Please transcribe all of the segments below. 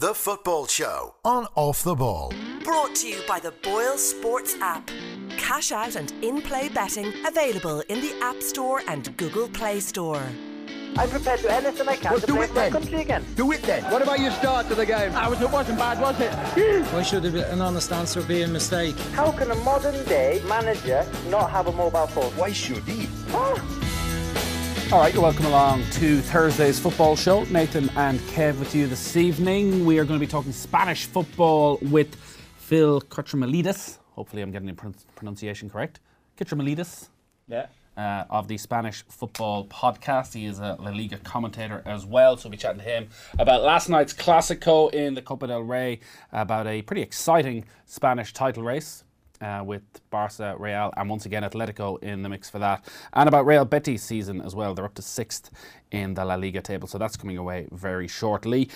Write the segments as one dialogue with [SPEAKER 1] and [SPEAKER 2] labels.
[SPEAKER 1] The Football Show on Off the Ball.
[SPEAKER 2] Brought to you by the Boyle Sports app. Cash out and in play betting available in the App Store and Google Play Store.
[SPEAKER 3] I'm prepared to do anything I can
[SPEAKER 4] Well,
[SPEAKER 3] to
[SPEAKER 4] do
[SPEAKER 3] play
[SPEAKER 4] it
[SPEAKER 3] for my
[SPEAKER 4] then.
[SPEAKER 3] country again.
[SPEAKER 4] Do it then.
[SPEAKER 5] What about your start to the game? Ah, I was, it wasn't bad, was it?
[SPEAKER 6] Why should an honest answer be a mistake?
[SPEAKER 3] How can a modern day manager not have a mobile phone?
[SPEAKER 4] Why should he? Ah.
[SPEAKER 7] All right, you're welcome along to Thursday's football show. Nathan and Kev with you this evening. We are going to be talking Spanish football with Phil Kitromilides. Hopefully, I'm getting the pron- pronunciation correct. Kitromilides.
[SPEAKER 3] Yeah.
[SPEAKER 7] Uh, of the Spanish Football Podcast. He is a La Liga commentator as well, so we'll be chatting to him about last night's Clasico in the Copa del Rey, about a pretty exciting Spanish title race uh, with Barca, Real, and once again Atletico in the mix for that, and about Real Betis season as well. They're up to sixth in the La Liga table, so that's coming away very shortly.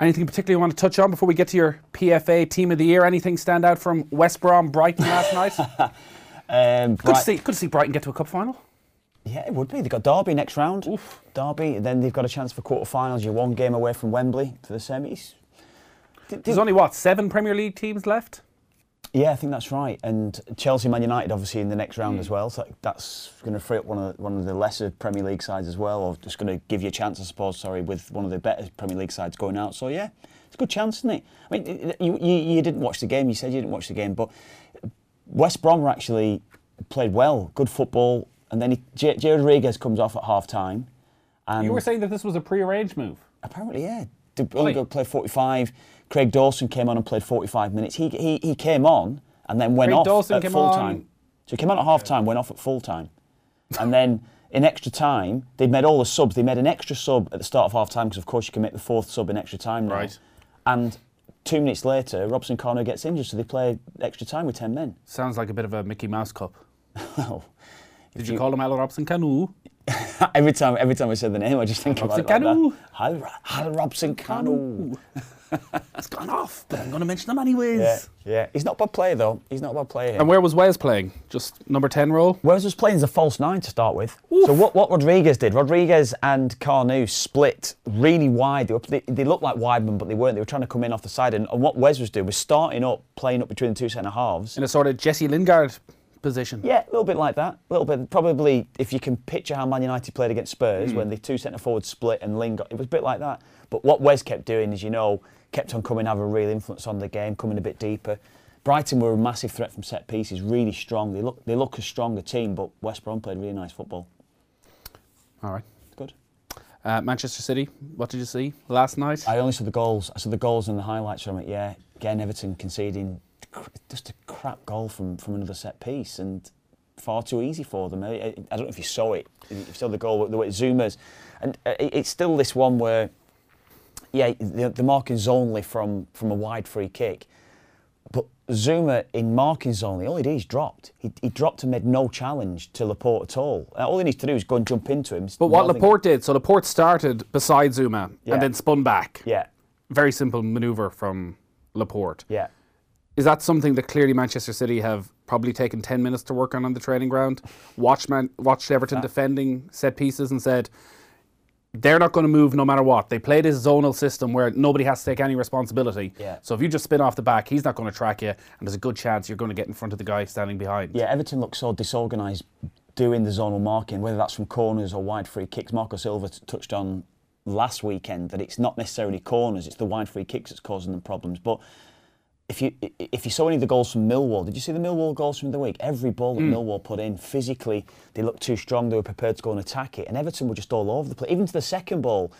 [SPEAKER 7] Anything particularly you want to touch on before we get to your PFA Team of the Year? Anything stand out from West Brom Brighton last night?
[SPEAKER 8] Um,
[SPEAKER 7] Good to see. Good to see Brighton get to a cup final.
[SPEAKER 8] Yeah, it would be. They've got Derby next round. Derby, then they've got a chance for quarterfinals. You're one game away from Wembley for the semis. D-
[SPEAKER 7] There's only what seven Premier League teams left.
[SPEAKER 8] Yeah, I think that's right. And Chelsea, Man United, obviously in the next round as mm. well. So that's going to free up one of the, one of the lesser Premier League sides as well, or just going to give you a chance, I suppose. Sorry, with one of the better Premier League sides going out. So yeah, it's a good chance, isn't it? I mean, you, you, you didn't watch the game. You said you didn't watch the game, but West Brom were actually played well, good football. And then he, J- Jay Rodriguez comes off at half time. And
[SPEAKER 7] You were saying that this was a pre-arranged move.
[SPEAKER 8] Apparently, yeah. De only go play 45. Craig Dawson came on and played 45 minutes. He, he, he came on and then went
[SPEAKER 7] Craig
[SPEAKER 8] off
[SPEAKER 7] Dawson
[SPEAKER 8] at full
[SPEAKER 7] on-
[SPEAKER 8] time. So he came on at half time, went off at full time. And then in extra time, they'd made all the subs. They made an extra sub at the start of half time because, of course, you can make the fourth sub in extra time now.
[SPEAKER 7] Right.
[SPEAKER 8] And two minutes later, Robson Kanu gets injured, so they play extra time with 10 men.
[SPEAKER 7] Sounds like a bit of a Mickey Mouse Cup.
[SPEAKER 8] Well,
[SPEAKER 7] Did you, call him Al Robson Kanu?
[SPEAKER 8] every time, every time I said the name, I just think about
[SPEAKER 7] Robson
[SPEAKER 8] it like that. Hal, Hal Robson Kanu.
[SPEAKER 7] It's gone off, but I'm going to mention him anyways.
[SPEAKER 8] Yeah, yeah. He's not a bad player though. He's not a bad player.
[SPEAKER 7] And where was Wes playing? Just number 10 role?
[SPEAKER 8] Whereas was playing as a false nine to start with. So what, what Rodriguez did, Rodriguez and Kanu split really wide. They, were, they, they looked like widemen, but they weren't. They were trying to come in off the side. And, and what Wes was doing was starting up, playing up between the two centre halves.
[SPEAKER 7] In a sort of Jesse Lingard position.
[SPEAKER 8] Yeah, a little bit like that. A little bit. Probably if you can picture how Man United played against Spurs when the two centre forwards split and Lingard, it was a bit like that. But what Wes kept doing, as you know, kept on coming, having a real influence on the game, coming a bit deeper. Brighton were a massive threat from set pieces, really strong. They look they look a stronger team, but West Brom played really nice football.
[SPEAKER 7] All right.
[SPEAKER 8] Good.
[SPEAKER 7] Uh, Manchester City, what did you see last night?
[SPEAKER 8] I only saw the goals. I saw the goals and the highlights from it. Yeah, again, Everton conceding just a crap goal from, from another set piece and far too easy for them. I, I, I don't know if you saw it. If you saw the goal, the way it zoomers, and uh, it, it's still this one where, yeah, the, the marking zonely from from a wide free kick, but Zouma in marking zonely, all he did is dropped. He, he dropped and made no challenge to Laporte at all. Uh, All he needs to do is go and jump into him.
[SPEAKER 7] but what Laporte did, so Laporte started beside Zouma
[SPEAKER 8] Yeah.
[SPEAKER 7] and then spun back.
[SPEAKER 8] Yeah,
[SPEAKER 7] Very simple manoeuvre from Laporte.
[SPEAKER 8] yeah.
[SPEAKER 7] Is that something that clearly Manchester City have probably taken 10 minutes to work on on the training ground? Watched, Man- watched Everton defending set pieces and said, they're not going to move no matter what. They play this zonal system where nobody has to take any responsibility.
[SPEAKER 8] Yeah.
[SPEAKER 7] So if you just spin off the back, he's not going to track you, and there's a good chance you're going to get in front of the guy standing behind.
[SPEAKER 8] Yeah, Everton look so disorganised doing the zonal marking, whether that's from corners or wide free kicks. Marco Silva t- touched on last weekend that it's not necessarily corners, it's the wide free kicks that's causing them problems. But if you if you saw any of the goals from Millwall, did you see the Millwall goals from the week? Every ball that hmm. Millwall put in, physically, they looked too strong. They were prepared to go and attack it, and Everton were just all over the place. Even to the second ball,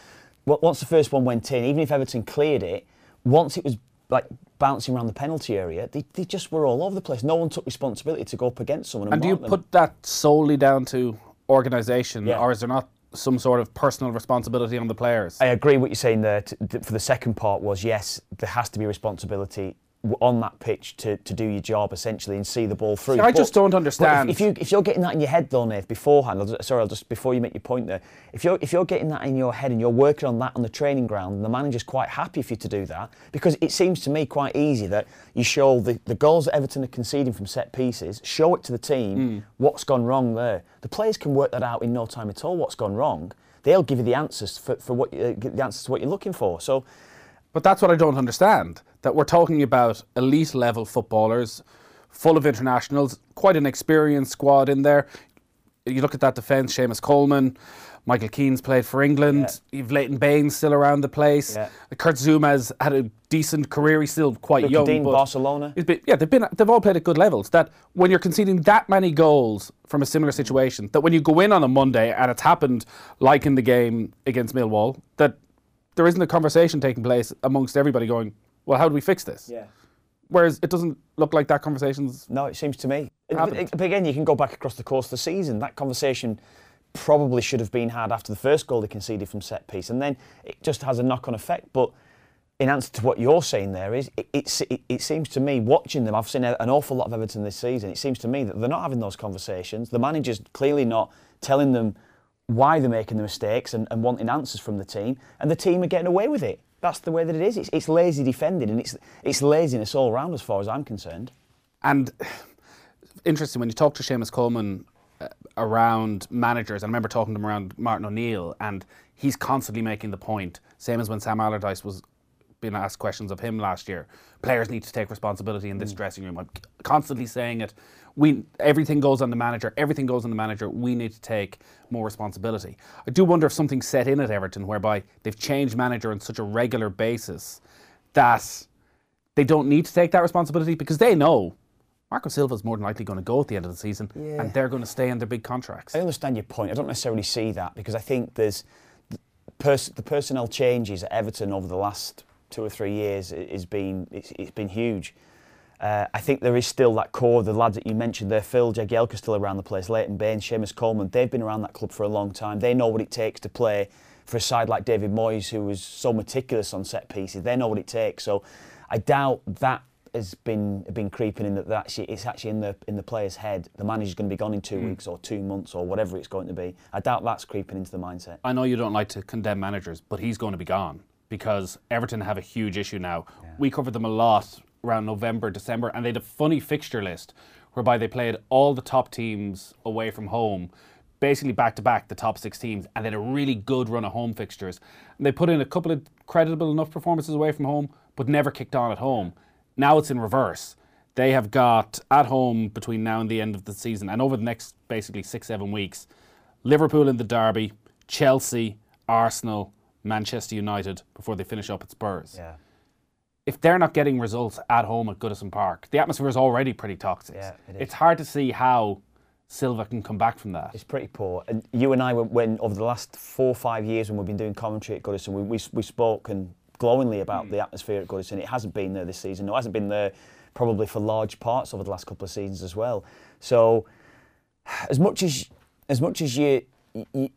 [SPEAKER 8] once the first one went in, even if Everton cleared it, once it was like bouncing around the penalty area, they, they just were all over the place. No one took responsibility to go up against someone. And,
[SPEAKER 7] And do you
[SPEAKER 8] them.
[SPEAKER 7] put that solely down to organisation,
[SPEAKER 8] Yeah.
[SPEAKER 7] or is there not some sort of personal responsibility on the players?
[SPEAKER 8] I agree with what you're saying there. t- th- For the second part was yes, there has to be responsibility on that pitch to, to do your job essentially and see the ball through.
[SPEAKER 7] See, I just don't understand.
[SPEAKER 8] If, if you if you're getting that in your head though, Nate, beforehand, I'll sorry, I'll just before you make your point there. If you're if you're getting that in your head and you're working on that on the training ground, the manager's quite happy for you to do that because it seems to me quite easy that you show the, the goals that Everton are conceding from set pieces, show it to the team
[SPEAKER 7] Hmm.
[SPEAKER 8] what's gone wrong there. The players can work that out in no time at all. What's gone wrong? They'll give you the answers for, for what you, uh, the answers to what you're looking for. So
[SPEAKER 7] But that's what I don't understand. That we're talking about elite level footballers, full of internationals, quite an experienced squad in there. You look at that defence, Seamus Coleman, Michael Keane's played for England, you've Leighton Baines still around the place.
[SPEAKER 8] Yeah.
[SPEAKER 7] Kurt Zouma's had a decent career, he's still quite young.
[SPEAKER 8] Digne,
[SPEAKER 7] but
[SPEAKER 8] Barcelona.
[SPEAKER 7] he's been- yeah, they've been they've all played at good levels. That when you're conceding that many goals from a similar situation, that when you go in on a Monday and it's happened like in the game against Millwall, that there isn't a conversation taking place amongst everybody going, well, how do we fix this?
[SPEAKER 8] Yeah.
[SPEAKER 7] Whereas it doesn't look like that conversation's
[SPEAKER 8] No, it seems to me.
[SPEAKER 7] Happened.
[SPEAKER 8] But again, you can go back across the course of the season. That conversation probably should have been had after the first goal they conceded from set piece, and then it just has a knock-on effect. But in answer to what you're saying, there is it, it, it seems to me watching them. I've seen an awful lot of Everton this season. It seems to me that they're not having those conversations. The manager's clearly not telling them why they're making the mistakes and, and wanting answers from the team, and the team are getting away with it. That's the way that it is. It's, it's lazy defending, and it's it's laziness all round, as far as I'm concerned.
[SPEAKER 7] And interesting when you talk to Seamus Coleman uh, around managers. I remember talking to him around Martin O'Neill, and he's constantly making the point. Same as when Sam Allardyce was being asked questions of him last year. Players need to take responsibility in this dressing room. I'm constantly saying it. We everything goes on the manager. Everything goes on the manager. We need to take more responsibility. I do wonder if something's set in at Everton whereby they've changed manager on such a regular basis that they don't need to take that responsibility because they know Marco Silva's more than likely going to go at the end of the season and they're going to stay in their big contracts.
[SPEAKER 8] I understand your point. I don't necessarily see that because I think there's pers- the personnel changes at Everton over the last two or three years has been it's, it's been huge. Uh, I think there is still that core, the lads that you mentioned there, Phil Jagielka still around the place, Leighton Baines, Seamus Coleman, they've been around that club for a long time. They know what it takes to play for a side like David Moyes, who was so meticulous on set pieces. They know what it takes. So I doubt that has been been creeping in that that actually it's actually in the in the player's head. The manager's going to be gone in two weeks or two months or whatever it's going to be. I doubt that's creeping into the mindset.
[SPEAKER 7] I know you don't like to condemn managers, but he's going to be gone because Everton have a huge issue now. We covered them a lot around November, December, and they had a funny fixture list whereby they played all the top teams away from home, basically back to back, the top six teams, and they had a really good run of home fixtures. And they put in a couple of creditable enough performances away from home, but never kicked on at home. Now it's in reverse. They have got at home between now and the end of the season, and over the next basically six, seven weeks, Liverpool in the derby, Chelsea, Arsenal, Manchester United before they finish up at Spurs.
[SPEAKER 8] Yeah.
[SPEAKER 7] If they're not getting results at home at Goodison Park, the atmosphere is already pretty toxic.
[SPEAKER 8] Yeah, it is.
[SPEAKER 7] It's hard to see how Silva can come back from that.
[SPEAKER 8] It's pretty poor. And you and I, when, when over the last four or five years, when we've been doing commentary at Goodison, we, we, we spoke and glowingly about hmm. the atmosphere at Goodison. It hasn't been there this season. It hasn't been there probably for large parts over the last couple of seasons as well. So, as much as as much as you. you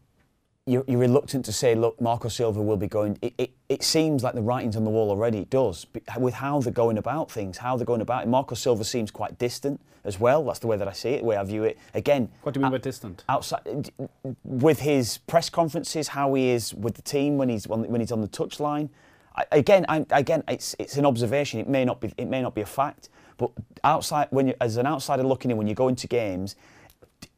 [SPEAKER 8] you're, you're reluctant to say, look, Marco Silva will be going. It, it, it seems like the writing's on the wall already. It does, with how they're going about things, how they're going about it. Marco Silva seems quite distant as well. That's the way that I see it, the way I view it. Again,
[SPEAKER 7] What do you mean by distant?
[SPEAKER 8] outside with his press conferences, how he is with the team when he's when, when he's on the touchline. I, again, I, again, it's it's an observation. It may not be it may not be a fact, but outside when you as an outsider looking in, when you go into games,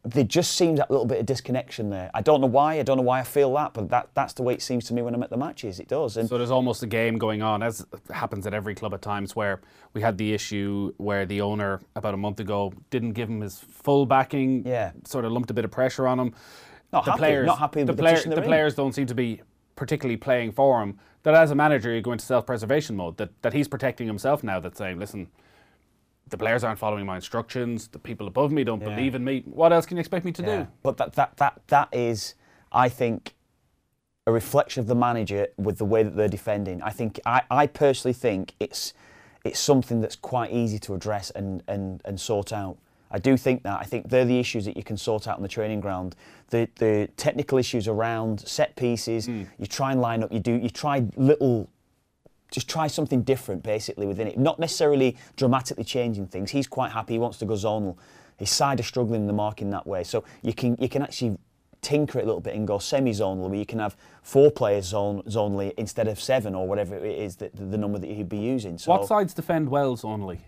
[SPEAKER 8] there just seems that little bit of disconnection there. I don't know why. I don't know why I feel that, but that that's the way it seems to me when I'm at the matches. It does. And
[SPEAKER 7] So there's almost a game going on, as happens at every club at times, where we had the issue where the owner about a month ago didn't give him his full backing.
[SPEAKER 8] Yeah.
[SPEAKER 7] Sort of lumped a bit of pressure on him.
[SPEAKER 8] Not
[SPEAKER 7] the
[SPEAKER 8] happy-
[SPEAKER 7] players,
[SPEAKER 8] not happy
[SPEAKER 7] the,
[SPEAKER 8] with the
[SPEAKER 7] player- the players don't seem to be particularly playing for him. That as a manager, you go into self-preservation mode. That that he's protecting himself now. That's saying, listen, the players aren't following my instructions. The people above me don't believe in me. What else can you expect me to do?
[SPEAKER 8] But that, that, that, that is, I think, a reflection of the manager with the way that they're defending. I think, I, I personally think it's, it's something that's quite easy to address and, and, and sort out. I do think that. I think they're the issues that you can sort out on the training ground. The, the technical issues around set pieces,
[SPEAKER 7] Hmm.
[SPEAKER 8] you try and line up, you do, you try little just try something different basically within it. Not necessarily dramatically changing things. He's quite happy. He wants to go zonal. His side are struggling in the mark in that way. So you can you can actually tinker it a little bit and go semi-zonal, where you can have four players zone zonally instead of seven or whatever it is that the number that you'd be using. So
[SPEAKER 7] What sides defend Wells only?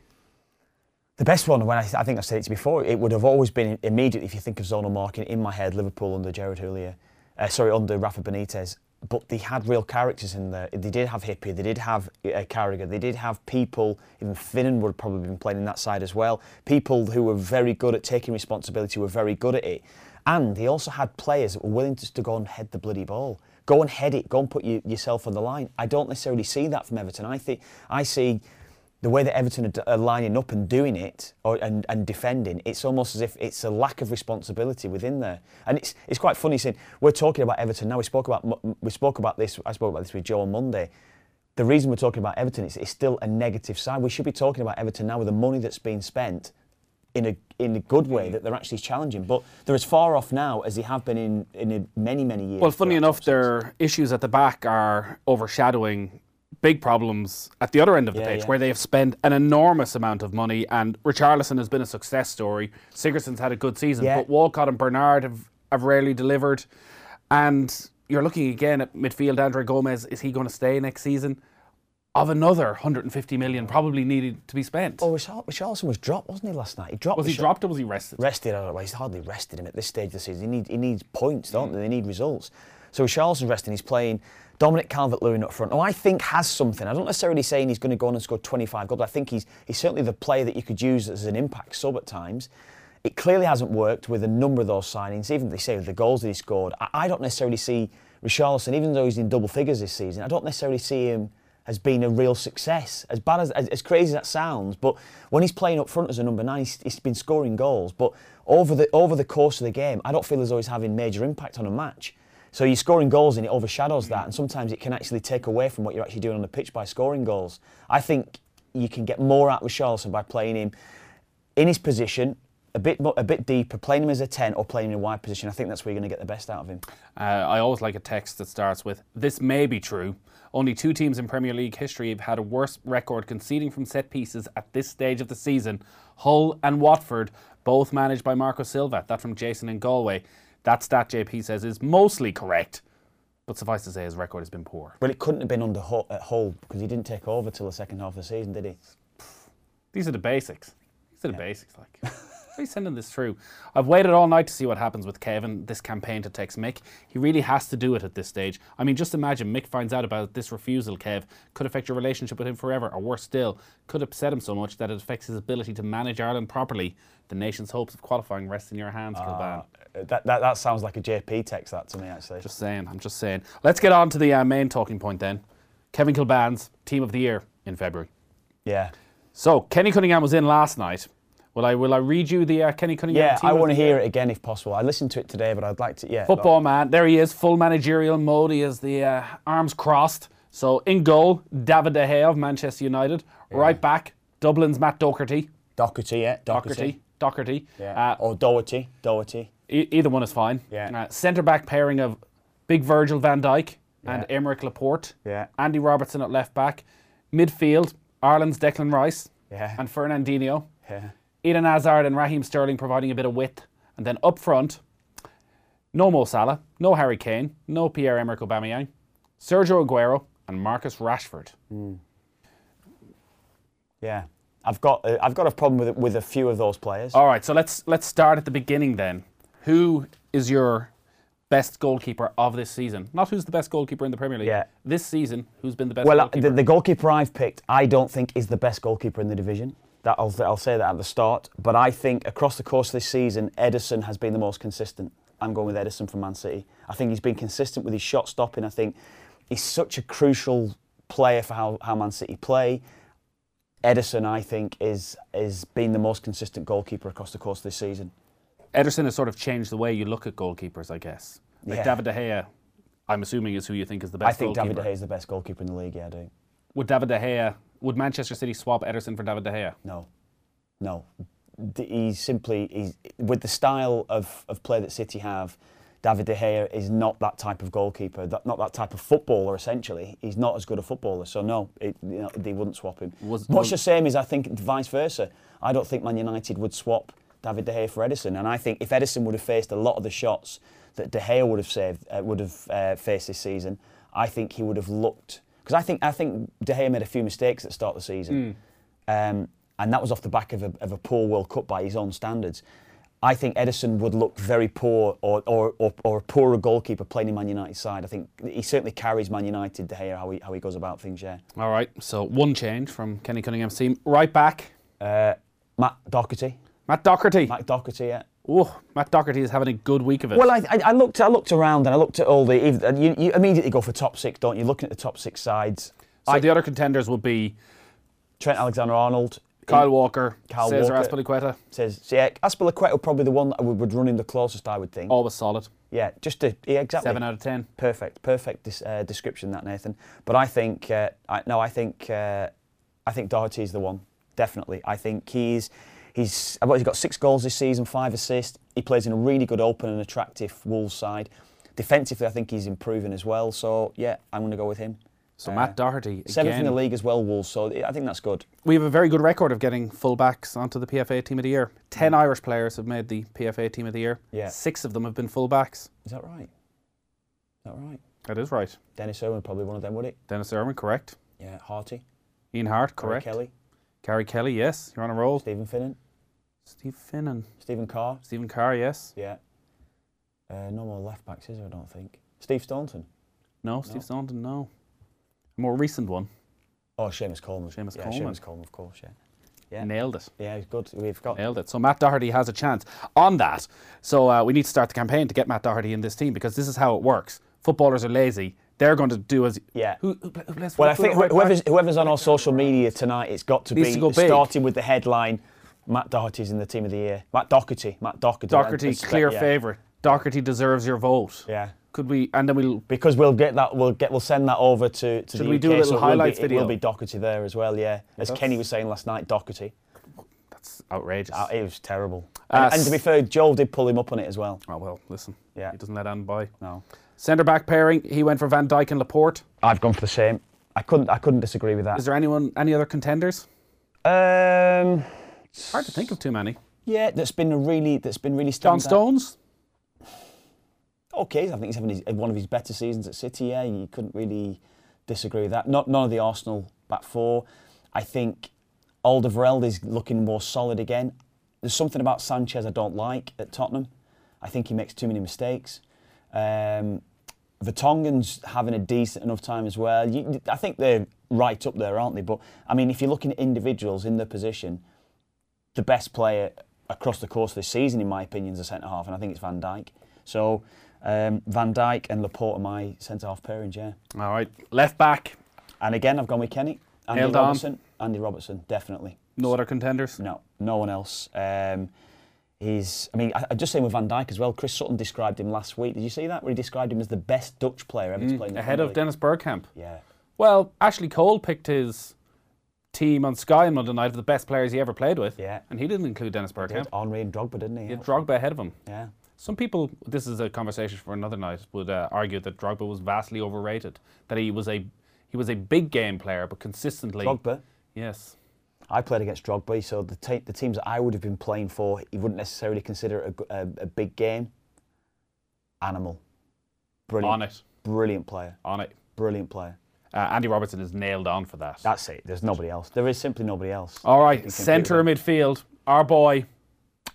[SPEAKER 8] the best one, when I, I think I've said it before, it would have always been immediately if you think of zonal marking in my head, Liverpool under Gerard Houllier, uh, sorry, under Rafa Benitez. But they had real characters in there. They did have Hyypia, they did have uh, Carragher, they did have people, even Finnan would have probably been playing in that side as well, people who were very good at taking responsibility, were very good at it. And he also had players that were willing just to go and head the bloody ball. Go and head it, go and put you, yourself on the line. I don't necessarily see that from Everton. I think I see the way that Everton are, lining up and doing it or, and, and defending, it's almost as if it's a lack of responsibility within there. And it's, it's quite funny saying we're talking about Everton now. We spoke about we spoke about this. I spoke about this with Joe on Monday. The reason we're talking about Everton is it's still a negative side. We should be talking about Everton now with the money that's being spent in a in a good way that they're actually challenging. But they're as far off now as they have been in in many many years.
[SPEAKER 7] Well, funny enough, their issues at the back are overshadowing big problems at the other end of the
[SPEAKER 8] Yeah,
[SPEAKER 7] pitch,
[SPEAKER 8] yeah.
[SPEAKER 7] where they have spent an enormous amount of money. And Richarlison has been a success story. Sigurdsson's had a good season,
[SPEAKER 8] Yeah.
[SPEAKER 7] but Walcott and Bernard have, have rarely delivered. And you're looking again at midfield. Andre Gomes is he going to stay next season? Of another 150 million probably needed to be spent.
[SPEAKER 8] Oh, Richar- Richarlison was dropped, wasn't he, last night? He dropped.
[SPEAKER 7] was he dropped or was he rested?
[SPEAKER 8] rested. I. He's hardly rested him at this stage of the season. He, need, he needs points,
[SPEAKER 7] Mm.
[SPEAKER 8] don't they? They need results. So Charleston's resting. He's playing Dominic Calvert-Lewin up front. Oh, I think has something. I don't necessarily saying he's going to go on and score 25 goals. But I think he's he's certainly the player that you could use as an impact sub at times. It clearly hasn't worked with a number of those signings. Even they say with the goals that he scored, I, I don't necessarily see Richarlison, even though he's in double figures this season. I don't necessarily see him as being a real success. As bad as, as, as crazy as that sounds, but when he's playing up front as a number nine, he's, he's been scoring goals. But over the over the course of the game, I don't feel as though he's having major impact on a match. So you're scoring goals and it overshadows that, and sometimes it can actually take away from what you're actually doing on the pitch by scoring goals. I think you can get more out of Richarlison by playing him in his position, a bit a bit deeper, playing him as a 10 or playing him in a wide position. I think that's where you're going to get the best out of him.
[SPEAKER 7] Uh, I always like a text that starts with This may be true. Only two teams in Premier League history have had a worse record conceding from set pieces at this stage of the season Hull and Watford, both managed by Marco Silva. That from Jason in Galway. That stat, JP says, is mostly correct, but suffice to say, his record has been poor.
[SPEAKER 8] Well, it couldn't have been under uh, Hull, at Hull because he didn't take over till the second half of the season, did he?
[SPEAKER 7] These are the basics. These are the basics. Like, you sending this through? I've waited all night to see what happens with Kevin. This campaign to text Mick. He really has to do it at this stage. I mean, just imagine Mick finds out about this refusal. Kev could affect your relationship with him forever, or worse still, could upset him so much that it affects his ability to manage Ireland properly. The nation's hopes of qualifying rest in your hands, Kilbane.
[SPEAKER 8] Uh, That, that, that sounds like a JP text, that to me, actually.
[SPEAKER 7] Just saying. I'm just saying. Let's get on to the uh, main talking point then. Kevin Kilbane's team of the year in February.
[SPEAKER 8] yeah.
[SPEAKER 7] So Kenny Cunningham was in last night. Will I will I read you the uh, Kenny Cunningham?
[SPEAKER 8] Yeah, I want to hear it again if possible. I listened to it today, but I'd like to, yeah.
[SPEAKER 7] Football man, there he is, full managerial mode. He has the uh, arms crossed. So in goal, David De Gea of Manchester United. Right back, Dublin's Matt Doherty.
[SPEAKER 8] Doherty, yeah.
[SPEAKER 7] Doherty. Doherty.
[SPEAKER 8] Yeah.
[SPEAKER 7] Uh,
[SPEAKER 8] or Doherty. Doherty.
[SPEAKER 7] e- either one is fine.
[SPEAKER 8] Yeah.
[SPEAKER 7] Uh, Centre back pairing of Big Virgil van Dijk and
[SPEAKER 8] Yeah.
[SPEAKER 7] Aymeric Laporte.
[SPEAKER 8] Yeah.
[SPEAKER 7] Andy Robertson at left back. Midfield, Ireland's Declan Rice.
[SPEAKER 8] Yeah.
[SPEAKER 7] And Fernandinho.
[SPEAKER 8] Yeah.
[SPEAKER 7] Eden Hazard and Raheem Sterling providing a bit of width. And then up front, no Mo Salah, no Harry Kane, no Pierre-Emerick Aubameyang, Sergio Aguero and Marcus Rashford.
[SPEAKER 8] Yeah. I've got, uh, I've got a problem with, with a few of those players.
[SPEAKER 7] All right, so let's let's start at the beginning then. Who is your best goalkeeper of this season? Not who's the best goalkeeper in the Premier League.
[SPEAKER 8] Yeah.
[SPEAKER 7] This season, who's been the best
[SPEAKER 8] Well, uh,
[SPEAKER 7] goalkeeper?
[SPEAKER 8] the, the goalkeeper I've picked, I don't think is the best goalkeeper in the division. That I'll, I'll say that at the start. But I think across the course of this season, Ederson has been the most consistent. I'm going with Ederson from Man City. I think he's been consistent with his shot stopping. I think he's such a crucial player for how, how Man City play. Ederson, I think, is is been the most consistent goalkeeper across the course of this season.
[SPEAKER 7] Ederson has sort of changed the way you look at goalkeepers, I guess. Like
[SPEAKER 8] Yeah.
[SPEAKER 7] David De Gea, I'm assuming is who you think is the best
[SPEAKER 8] I think
[SPEAKER 7] goalkeeper.
[SPEAKER 8] David De Gea is the best goalkeeper in the league. Yeah, I do.
[SPEAKER 7] Would David De Gea, would Manchester City swap Ederson for David De Gea?
[SPEAKER 8] No, no. He's simply he's with the style of, of play that City have. David De Gea is not that type of goalkeeper, that, not that type of footballer. Essentially, he's not as good a footballer. So no, it, you know, they wouldn't swap him.
[SPEAKER 7] Was-
[SPEAKER 8] Much
[SPEAKER 7] was-
[SPEAKER 8] the same as I think vice versa. I don't think Man United would swap David De Gea for Ederson, and I think if Ederson would have faced a lot of the shots that De Gea would have saved, uh, would have uh, faced this season, I think he would have looked. Because I think I think De Gea made a few mistakes at the start of the season. Um, and that was off the back of a, of a poor World Cup by his own standards. I think Ederson would look very poor or, or, or, or a poorer goalkeeper playing in Man United side. I think he certainly carries Man United, De Gea, how he, how he goes about things, yeah.
[SPEAKER 7] All right, so one change from Kenny Cunningham's team. Right back,
[SPEAKER 8] Uh, Matt Doherty.
[SPEAKER 7] Matt Doherty.
[SPEAKER 8] Matt Doherty, yeah.
[SPEAKER 7] Oh, Matt Doherty is having a good week of it.
[SPEAKER 8] Well, I, I, I looked I looked around and I looked at all the. You, you immediately go for top six, don't you? Looking at the top six sides.
[SPEAKER 7] so
[SPEAKER 8] I-
[SPEAKER 7] the other contenders would be
[SPEAKER 8] Trent Alexander Arnold.
[SPEAKER 7] Kyle Walker,
[SPEAKER 8] Kyle
[SPEAKER 7] Cesar
[SPEAKER 8] Walker.
[SPEAKER 7] Azpilicueta.
[SPEAKER 8] Says, yeah, Azpilicueta would probably the one that would, would run in the closest, I would think.
[SPEAKER 7] Always solid.
[SPEAKER 8] Yeah, just yeah, exactly.
[SPEAKER 7] Seven out of ten.
[SPEAKER 8] Perfect, perfect dis, uh, description that Nathan. But I think uh, I, no, I think uh, I think Doherty's the one. Definitely, I think he's he's what, he's got six goals this season, five assists. He plays in a really good, open and attractive Wolves side. Defensively, I think he's improving as well. So yeah, I'm going to go with him.
[SPEAKER 7] So
[SPEAKER 8] Uh,
[SPEAKER 7] Matt Doherty
[SPEAKER 8] Seventh in the league as well, Wolves. So I think that's good.
[SPEAKER 7] We have a very good record of getting fullbacks onto the PFA Team of the Year. Ten Irish players have made the PFA Team of the Year.
[SPEAKER 8] Yeah.
[SPEAKER 7] Six of them have been fullbacks.
[SPEAKER 8] Is that right? Is that right?
[SPEAKER 7] That is right.
[SPEAKER 8] Denis Irwin probably one of them, would it?
[SPEAKER 7] Denis Irwin, correct.
[SPEAKER 8] Yeah, Harty,
[SPEAKER 7] Ian Hart, correct. Gary.
[SPEAKER 8] Kelly,
[SPEAKER 7] Gary Kelly, yes. You're on a roll.
[SPEAKER 8] Stephen Finnan,
[SPEAKER 7] Steve Finnan.
[SPEAKER 8] Stephen Carr.
[SPEAKER 7] Stephen Carr, yes.
[SPEAKER 8] Yeah. Uh, no more left backs, is there? I don't think. Steve Staunton.
[SPEAKER 7] No, Steve Staunton, no. A more recent one.
[SPEAKER 8] Oh, Seamus Coleman.
[SPEAKER 7] Seamus
[SPEAKER 8] yeah,
[SPEAKER 7] Coleman.
[SPEAKER 8] Seamus Coleman, of course. Yeah. Yeah.
[SPEAKER 7] Nailed it.
[SPEAKER 8] Yeah, good. We've got.
[SPEAKER 7] Nailed it. So Matt Doherty has a chance on that. So uh, we need to start the campaign to get Matt Doherty in this team because this is how it works. Footballers are lazy. They're going to do as
[SPEAKER 8] Yeah.
[SPEAKER 7] Who, who, who
[SPEAKER 8] Well, I think whoever's, whoever's on our social media tonight, it's got to
[SPEAKER 7] Needs
[SPEAKER 8] be
[SPEAKER 7] to
[SPEAKER 8] starting with the headline. Matt Doherty's in the team of the year. Matt Doherty. Matt Doherty.
[SPEAKER 7] Doherty, clear
[SPEAKER 8] yeah.
[SPEAKER 7] favourite. Doherty deserves your vote.
[SPEAKER 8] Yeah.
[SPEAKER 7] Could we? And then we'll.
[SPEAKER 8] Because we'll get that, we'll get, we'll send that over to, to
[SPEAKER 7] Should we
[SPEAKER 8] UK,
[SPEAKER 7] do a little
[SPEAKER 8] so it will
[SPEAKER 7] highlights
[SPEAKER 8] be,
[SPEAKER 7] video?
[SPEAKER 8] It will be Doherty there as well, yeah. As
[SPEAKER 7] That's-
[SPEAKER 8] Kenny was saying last night, Doherty.
[SPEAKER 7] That's outrageous.
[SPEAKER 8] Uh, it was terrible.
[SPEAKER 7] Uh,
[SPEAKER 8] and, and to be fair, Joel did pull him up on it as well.
[SPEAKER 7] oh well, listen.
[SPEAKER 8] Yeah.
[SPEAKER 7] He doesn't let Anne by.
[SPEAKER 8] No.
[SPEAKER 7] Centre back pairing. He went for Van Dijk and Laporte.
[SPEAKER 8] I've gone for the same. I couldn't. I couldn't disagree with that.
[SPEAKER 7] Is there anyone? Any other contenders?
[SPEAKER 8] Um,
[SPEAKER 7] Hard to think of too many.
[SPEAKER 8] yeah, that's been a really that's been really
[SPEAKER 7] John. Stones.
[SPEAKER 8] Okay, I think he's having his, one of his better seasons at City. Yeah, you couldn't really disagree with that. Not none of the Arsenal back four. I think Alderweireld is looking more solid again. There's something about Sanchez I don't like at Tottenham. I think he makes too many mistakes. Um, Vertonghen's having a decent enough time as well. You, I think they're right up there, aren't they? But I mean, if you're looking at individuals in their position, the best player across the course of this season, in my opinion, is a centre half, and I think it's Van Dijk. So um, Van Dijk and Laporte are my centre half pairings, yeah.
[SPEAKER 7] All right. Left back.
[SPEAKER 8] And again, I've gone with Kenny, Andy
[SPEAKER 7] Nailed on.
[SPEAKER 8] Robertson, Andy Robertson, definitely.
[SPEAKER 7] No other contenders.
[SPEAKER 8] No, no one else. Um, he's, I mean, I, I just saying with Van Dijk as well. Chris Sutton described him last week. Did you see that? Where he described him as the best Dutch player ever to play in the
[SPEAKER 7] Mm, Ahead of Dennis Bergkamp.
[SPEAKER 8] Yeah.
[SPEAKER 7] Well, Ashley Cole picked his team on Sky on Monday night of the best players he ever played with.
[SPEAKER 8] Yeah.
[SPEAKER 7] And he didn't include Dennis
[SPEAKER 8] He
[SPEAKER 7] Bergkamp.
[SPEAKER 8] had Henry and Drogba, didn't he?
[SPEAKER 7] He had Drogba ahead of him.
[SPEAKER 8] yeah.
[SPEAKER 7] Some people, this is a conversation for another night, would uh, argue that Drogba was vastly overrated. That he was a he was a big game player, but consistently.
[SPEAKER 8] Drogba.
[SPEAKER 7] Yes.
[SPEAKER 8] I played against Drogba, so the, te- the teams that I would have been playing for, he wouldn't necessarily consider a, a- a big game. Animal. Brilliant.
[SPEAKER 7] On it.
[SPEAKER 8] Brilliant player.
[SPEAKER 7] On it.
[SPEAKER 8] Brilliant player.
[SPEAKER 7] Uh, Andy Robertson is nailed on for that.
[SPEAKER 8] That's it. There's nobody else. There is simply nobody else.
[SPEAKER 7] All right, centre midfield. Our boy.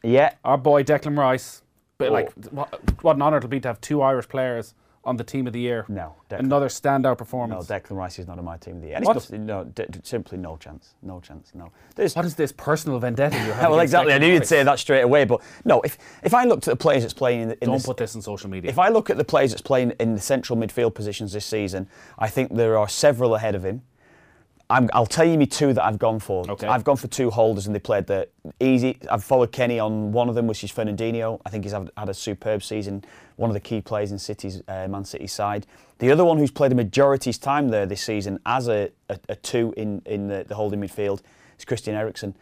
[SPEAKER 8] Yeah.
[SPEAKER 7] our boy Declan Rice. But
[SPEAKER 8] Oh.
[SPEAKER 7] like, what, what an honour it'll be to have two Irish players on the team of the year.
[SPEAKER 8] No. Declan,
[SPEAKER 7] Another standout performance. no.
[SPEAKER 8] Declan Rice is not on my team of the year.
[SPEAKER 7] What?
[SPEAKER 8] no, d- simply no chance. No chance. No. There's,
[SPEAKER 7] what is this personal vendetta you have?
[SPEAKER 8] well, exactly. I knew you'd say that straight away. But no, if if I looked at the players that's playing in, in
[SPEAKER 7] Don't
[SPEAKER 8] this,
[SPEAKER 7] put this on social media.
[SPEAKER 8] If I look at the players that's playing in the central midfield positions this season, I think there are several ahead of him. I'm, I'll tell you me two that I've gone for.
[SPEAKER 7] Okay.
[SPEAKER 8] I've gone for two holders and they played the easy. I've followed Kenny on one of them, which is Fernandinho. I think he's had, had a superb season. One of the key players in City's uh, Man City side. The other one who's played a majority's time there this season as a, a, a two in, in the, the holding midfield is Christian Eriksen.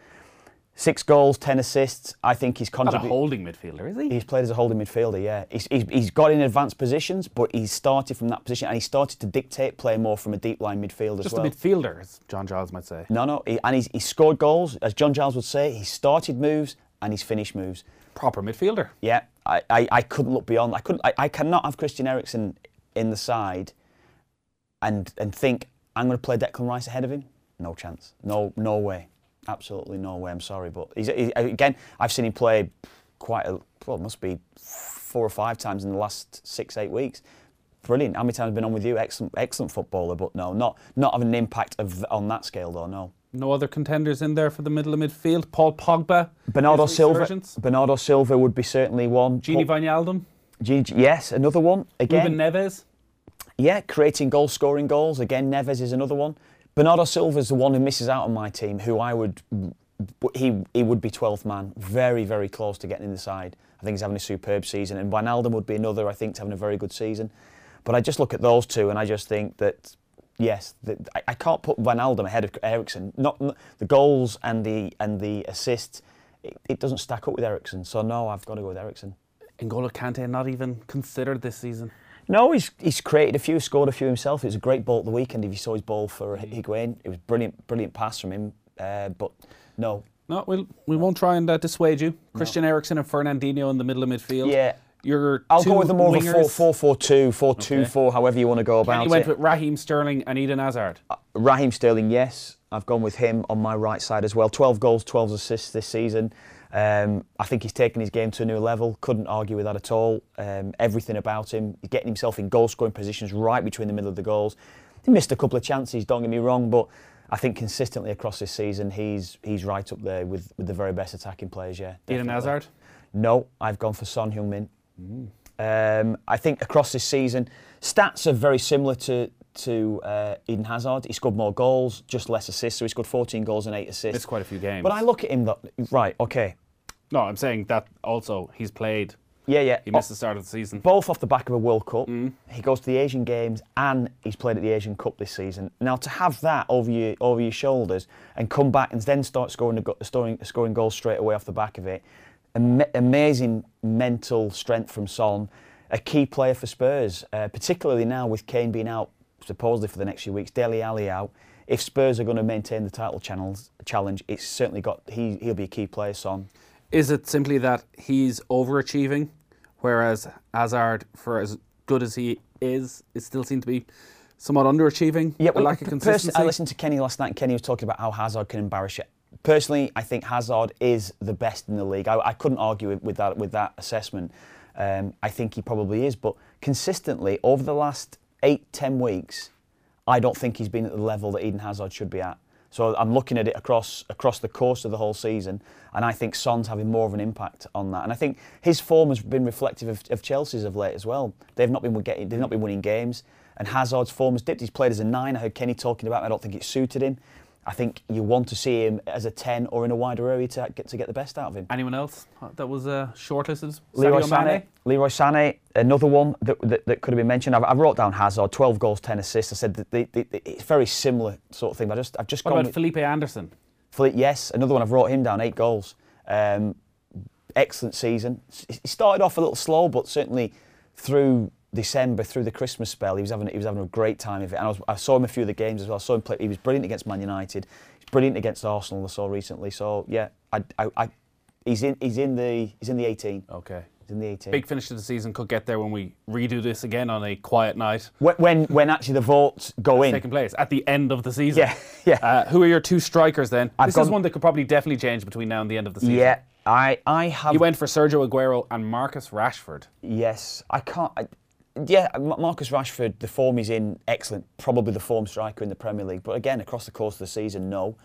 [SPEAKER 8] Six goals, ten assists. I think he's
[SPEAKER 7] not a holding midfielder, is he?
[SPEAKER 8] He's played as a holding midfielder, yeah. He's, he's, he's got in advanced positions, but he's started from that position and he started to dictate play more from a deep line midfield as
[SPEAKER 7] Just
[SPEAKER 8] well.
[SPEAKER 7] a midfielder, as John Giles might say.
[SPEAKER 8] no, no, he, and he's, he's scored goals, as John Giles would say. He started moves and he's finished moves.
[SPEAKER 7] Proper midfielder.
[SPEAKER 8] Yeah, I, I, I couldn't look beyond. I couldn't. I, I cannot have Christian Eriksen in the side and and think I'm going to play Declan Rice ahead of him. No chance. No, no way. Absolutely no way. I'm sorry, but he's, he, again, I've seen him play quite a well, must be four or five times in the last six eight weeks. Brilliant. How many times have been on with you? Excellent, excellent footballer, but no, not not having an impact of on that scale though. No.
[SPEAKER 7] No other contenders in there for the middle of midfield. Paul Pogba.
[SPEAKER 8] Bernardo Silva. Bernardo Silva would be certainly one.
[SPEAKER 7] Gini Wijnaldum.
[SPEAKER 8] Gini- yes, another one again.
[SPEAKER 7] Ruben Neves.
[SPEAKER 8] Yeah, creating goals, scoring goals. Again, Neves is another one. Bernardo Silva's the one who misses out on my team, who I would, he he would be 12th man, very very close to getting in the side. I think he's having a superb season, and Wijnaldum would be another. I think having a very good season. But I just look at those two, and I just think that yes, that I, I can't put Wijnaldum ahead of Eriksen. Not, not the goals and the and the assists. It, it doesn't stack up with Eriksen. So no, I've got to go with Eriksen.
[SPEAKER 7] N'Golo Kante not even considered this season.
[SPEAKER 8] No, he's he's created a few, scored a few himself. It was a great ball at the weekend. If you saw his ball for Higuain, it was brilliant, brilliant pass from him. Uh, but no,
[SPEAKER 7] No, we'll, we won't try and uh, dissuade you. Christian Eriksen and Fernandinho in the middle of midfield.
[SPEAKER 8] Yeah.
[SPEAKER 7] Your
[SPEAKER 8] I'll go with the more of a
[SPEAKER 7] wingers.
[SPEAKER 8] 4 4 4 2, 4 2
[SPEAKER 7] Okay.
[SPEAKER 8] 4, however you want to go about it.
[SPEAKER 7] Kenny went
[SPEAKER 8] it.
[SPEAKER 7] with Raheem Sterling and Eden Hazard.
[SPEAKER 8] Raheem Sterling, yes. I've gone with him on my right side as well. 12 goals, 12 assists this season. Um, I think he's taken his game to a new level. Couldn't argue with that at all. Um, everything about him. He's getting himself in goal scoring positions right between the middle of the goals. He missed a couple of chances, don't get me wrong, but I think consistently across this season, he's he's right up there with, with the very best attacking players, yeah.
[SPEAKER 7] Eden. Hazard.
[SPEAKER 8] No, I've gone for Son Heung-min. Um, I think across this season, stats are very similar to to uh, Eden Hazard. He scored more goals, just less assists. So he scored 14 goals and eight assists.
[SPEAKER 7] It's quite a few games.
[SPEAKER 8] But I look at him, that, right? Okay,
[SPEAKER 7] No, I'm saying that also he's played.
[SPEAKER 8] yeah, yeah.
[SPEAKER 7] He missed the start of the season.
[SPEAKER 8] both off the back of a World Cup. He goes to the Asian Games and he's played at the Asian Cup this season. Now to have that over your over your shoulders and come back and then start scoring a go- scoring, scoring goals straight away off the back of it, ama- amazing mental strength from Son, a key player for Spurs, uh, particularly now with Kane being out supposedly for the next few weeks, Dele Alli out. If Spurs are going to maintain the title channels challenge, it's certainly got he he'll be a key player. Son.
[SPEAKER 7] Is it simply that he's overachieving, whereas Hazard, for as good as he is, it still seems to be somewhat underachieving?
[SPEAKER 8] Yeah, well,
[SPEAKER 7] lack of consistency.
[SPEAKER 8] I listened to Kenny last night. and Kenny was talking about how Hazard can embarrass you. Personally, I think Hazard is the best in the league. I, I couldn't argue with, with that with that assessment. Um, I think he probably is, but consistently over the last eight, ten weeks, I don't think he's been at the level that Eden Hazard should be at. So I'm looking at it across across the course of the whole season, and I think Son's having more of an impact on that. And I think his form has been reflective of, of Chelsea's of late as well. They've not been getting, they've not been winning games, and Hazard's form has dipped. He's played as a nine. I heard Kenny talking about. I don't think it suited him. I think you want to see him as a ten or in a wider area to get to get the best out of him.
[SPEAKER 7] Anyone else that was uh, shortlisted?
[SPEAKER 8] Leroy Sané. Leroy Sané, another one that, that, that could have been mentioned. I've, I wrote down Hazard, 12 goals, 10 assists. I said that the, the, it's very similar sort of thing. I just, I've just
[SPEAKER 7] What
[SPEAKER 8] gone
[SPEAKER 7] about
[SPEAKER 8] with
[SPEAKER 7] Felipe Anderson?
[SPEAKER 8] Felipe, yes, another one. I've wrote him down, eight goals. Um, excellent season. He started off a little slow, but certainly through December, through the Christmas spell, he was having he was having a great time of it. And I, was, I saw him a few of the games as well. I saw him play. He was brilliant against Man United. He's brilliant against Arsenal. I saw recently. So yeah, I, I, I, he's in he's in the he's in the 18.
[SPEAKER 7] Okay.
[SPEAKER 8] He's in the 18.
[SPEAKER 7] Big finish to the season could get there when we redo this again on a quiet night
[SPEAKER 8] When, when when actually the votes go in.
[SPEAKER 7] taking place at the end of the season.
[SPEAKER 8] Yeah, yeah.
[SPEAKER 7] Uh, who are your two strikers then?
[SPEAKER 8] I've
[SPEAKER 7] this is one that could probably definitely change between now and the end of the season.
[SPEAKER 8] Yeah, I I have.
[SPEAKER 7] He went for Sergio Aguero and Marcus Rashford.
[SPEAKER 8] Yes, I can't. I, yeah, Marcus Rashford, the form he's in, excellent. Probably the form striker in the Premier League. But again, across the course of the season, no.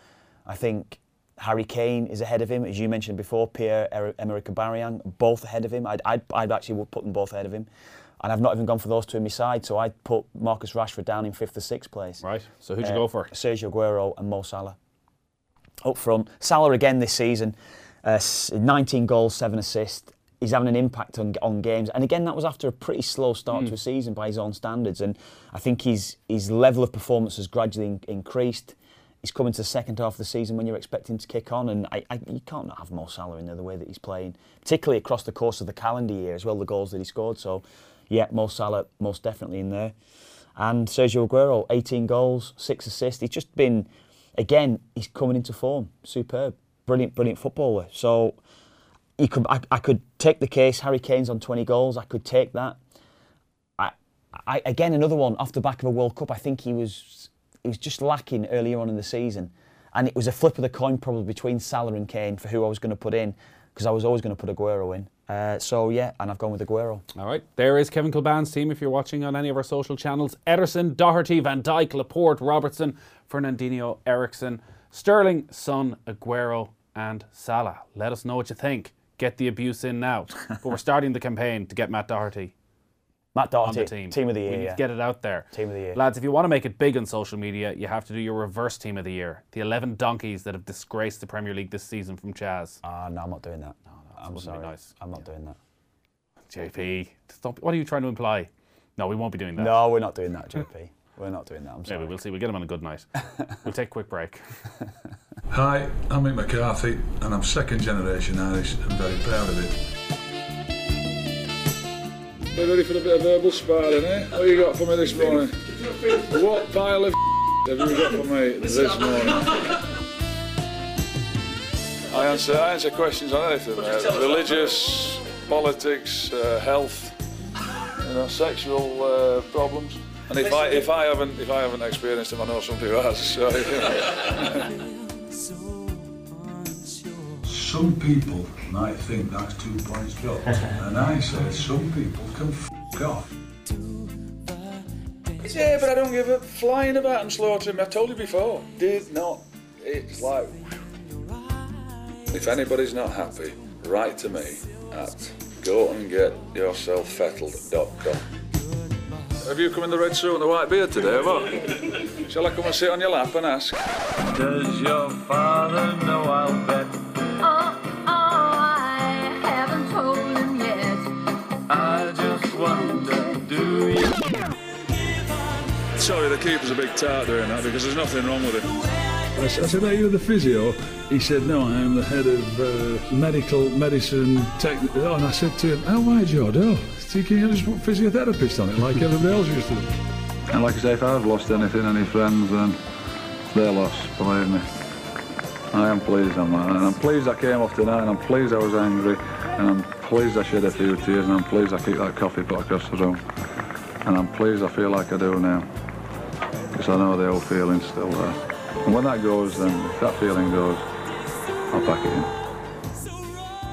[SPEAKER 8] I think Harry Kane is ahead of him, as you mentioned before. Pierre Emerick Aubameyang, both ahead of him. I'd, I'd, I'd actually put them both ahead of him. And I've not even gone for those two in my side, so I'd put Marcus Rashford down in fifth or sixth place.
[SPEAKER 7] Right. So who'd you
[SPEAKER 8] Uh,
[SPEAKER 7] go for?
[SPEAKER 8] Sergio Aguero and Mo Salah. Up front, Salah again this season, uh, 19 goals, seven assists. He's having an impact on on games, and again that was after a pretty slow start to hmm. a season by his own standards. And I think his his level of performance has gradually in- increased. He's coming to the second half of the season when you're expecting to kick on, and I, I, you can't not have Mo Salah in there the way that he's playing, particularly across the course of the calendar year as well. The goals that he scored, so yeah, Mo Salah most definitely in there. And Sergio Aguero, 18 goals, six assists. He's just been, again, he's coming into form. Superb, brilliant, brilliant footballer. So you could, I, I could take the case. Harry Kane's on 20 goals. I could take that. I, I, again, another one off the back of a World Cup. I think he was, he was just lacking earlier on in the season, and it was a flip of the coin probably between Salah and Kane for who I was going to put in. because I was always going to put Aguero in. Uh, so yeah, and I've gone with Aguero.
[SPEAKER 7] All right, there is Kevin Kilbane's team if you're watching on any of our social channels. Ederson, Doherty, Van Dijk, Laporte, Robertson, Fernandinho, Eriksen, Sterling, Son, Aguero, and Salah. Let us know what you think. Get the abuse in now. but we're starting the campaign to get Matt Doherty
[SPEAKER 8] Matt
[SPEAKER 7] on
[SPEAKER 8] Doherty,
[SPEAKER 7] the team.
[SPEAKER 8] team of the
[SPEAKER 7] We
[SPEAKER 8] year.
[SPEAKER 7] need
[SPEAKER 8] yeah.
[SPEAKER 7] to get it out there.
[SPEAKER 8] Team of the year.
[SPEAKER 7] Lads, if you want to make it big on social media, you have to do your reverse team of the year. The 11 donkeys that have disgraced the Premier League this season from Chaz.
[SPEAKER 8] Ah, no, I'm not doing that. No, no, I'm sorry.
[SPEAKER 7] nice.
[SPEAKER 8] I'm not doing that.
[SPEAKER 7] JP, stop. What are you trying to imply? No, we won't be doing that.
[SPEAKER 8] No, we're not doing that, JP. we're not doing that. I'm sorry.
[SPEAKER 7] Maybe we'll see. We'll get him on a good night. we'll take a quick break.
[SPEAKER 4] Hi, I'm Mick McCarthy, and I'm second generation Irish and very proud of it. We're ready for a bit of verbal sparring, eh? What you got for me this morning? what pile of have you got for me this morning? I answer, I answer questions on anything, uh, religious, politics, uh, health, you know, sexual uh, problems. And if I if I haven't if I haven't experienced them, I know somebody who has. So, you know. Some people might think that's two points job, and I say some people can f off. Yeah, but I don't give a flying about and slaughtering. Me. I told you before. Did not. It's like. If anybody's not happy, write to me at go and get yourself fettled.com. Have you come in the red suit and the white beard today, have I? Shall I come and sit on your lap and ask? Does your father know I'll bet? Sorry, the keeper's a big tart doing that because there's nothing wrong with him. I said, Are you the physio? He said, No, I am the head of uh, medical medicine technique. Oh, and I said to him, How wide's your door? So can you just put physiotherapist on it like everybody else used to do? And like I say, if I've lost anything, any friends, then they're lost, believe me. I am pleased on that, and I'm pleased I came off tonight, and I'm pleased I was angry, and I'm pleased I shed a few tears, and I'm pleased I kicked that coffee pot across the room. And I'm pleased I feel like I do now, because I know the old feeling's still there. And when that goes, then if that feeling goes, I'll pack it in.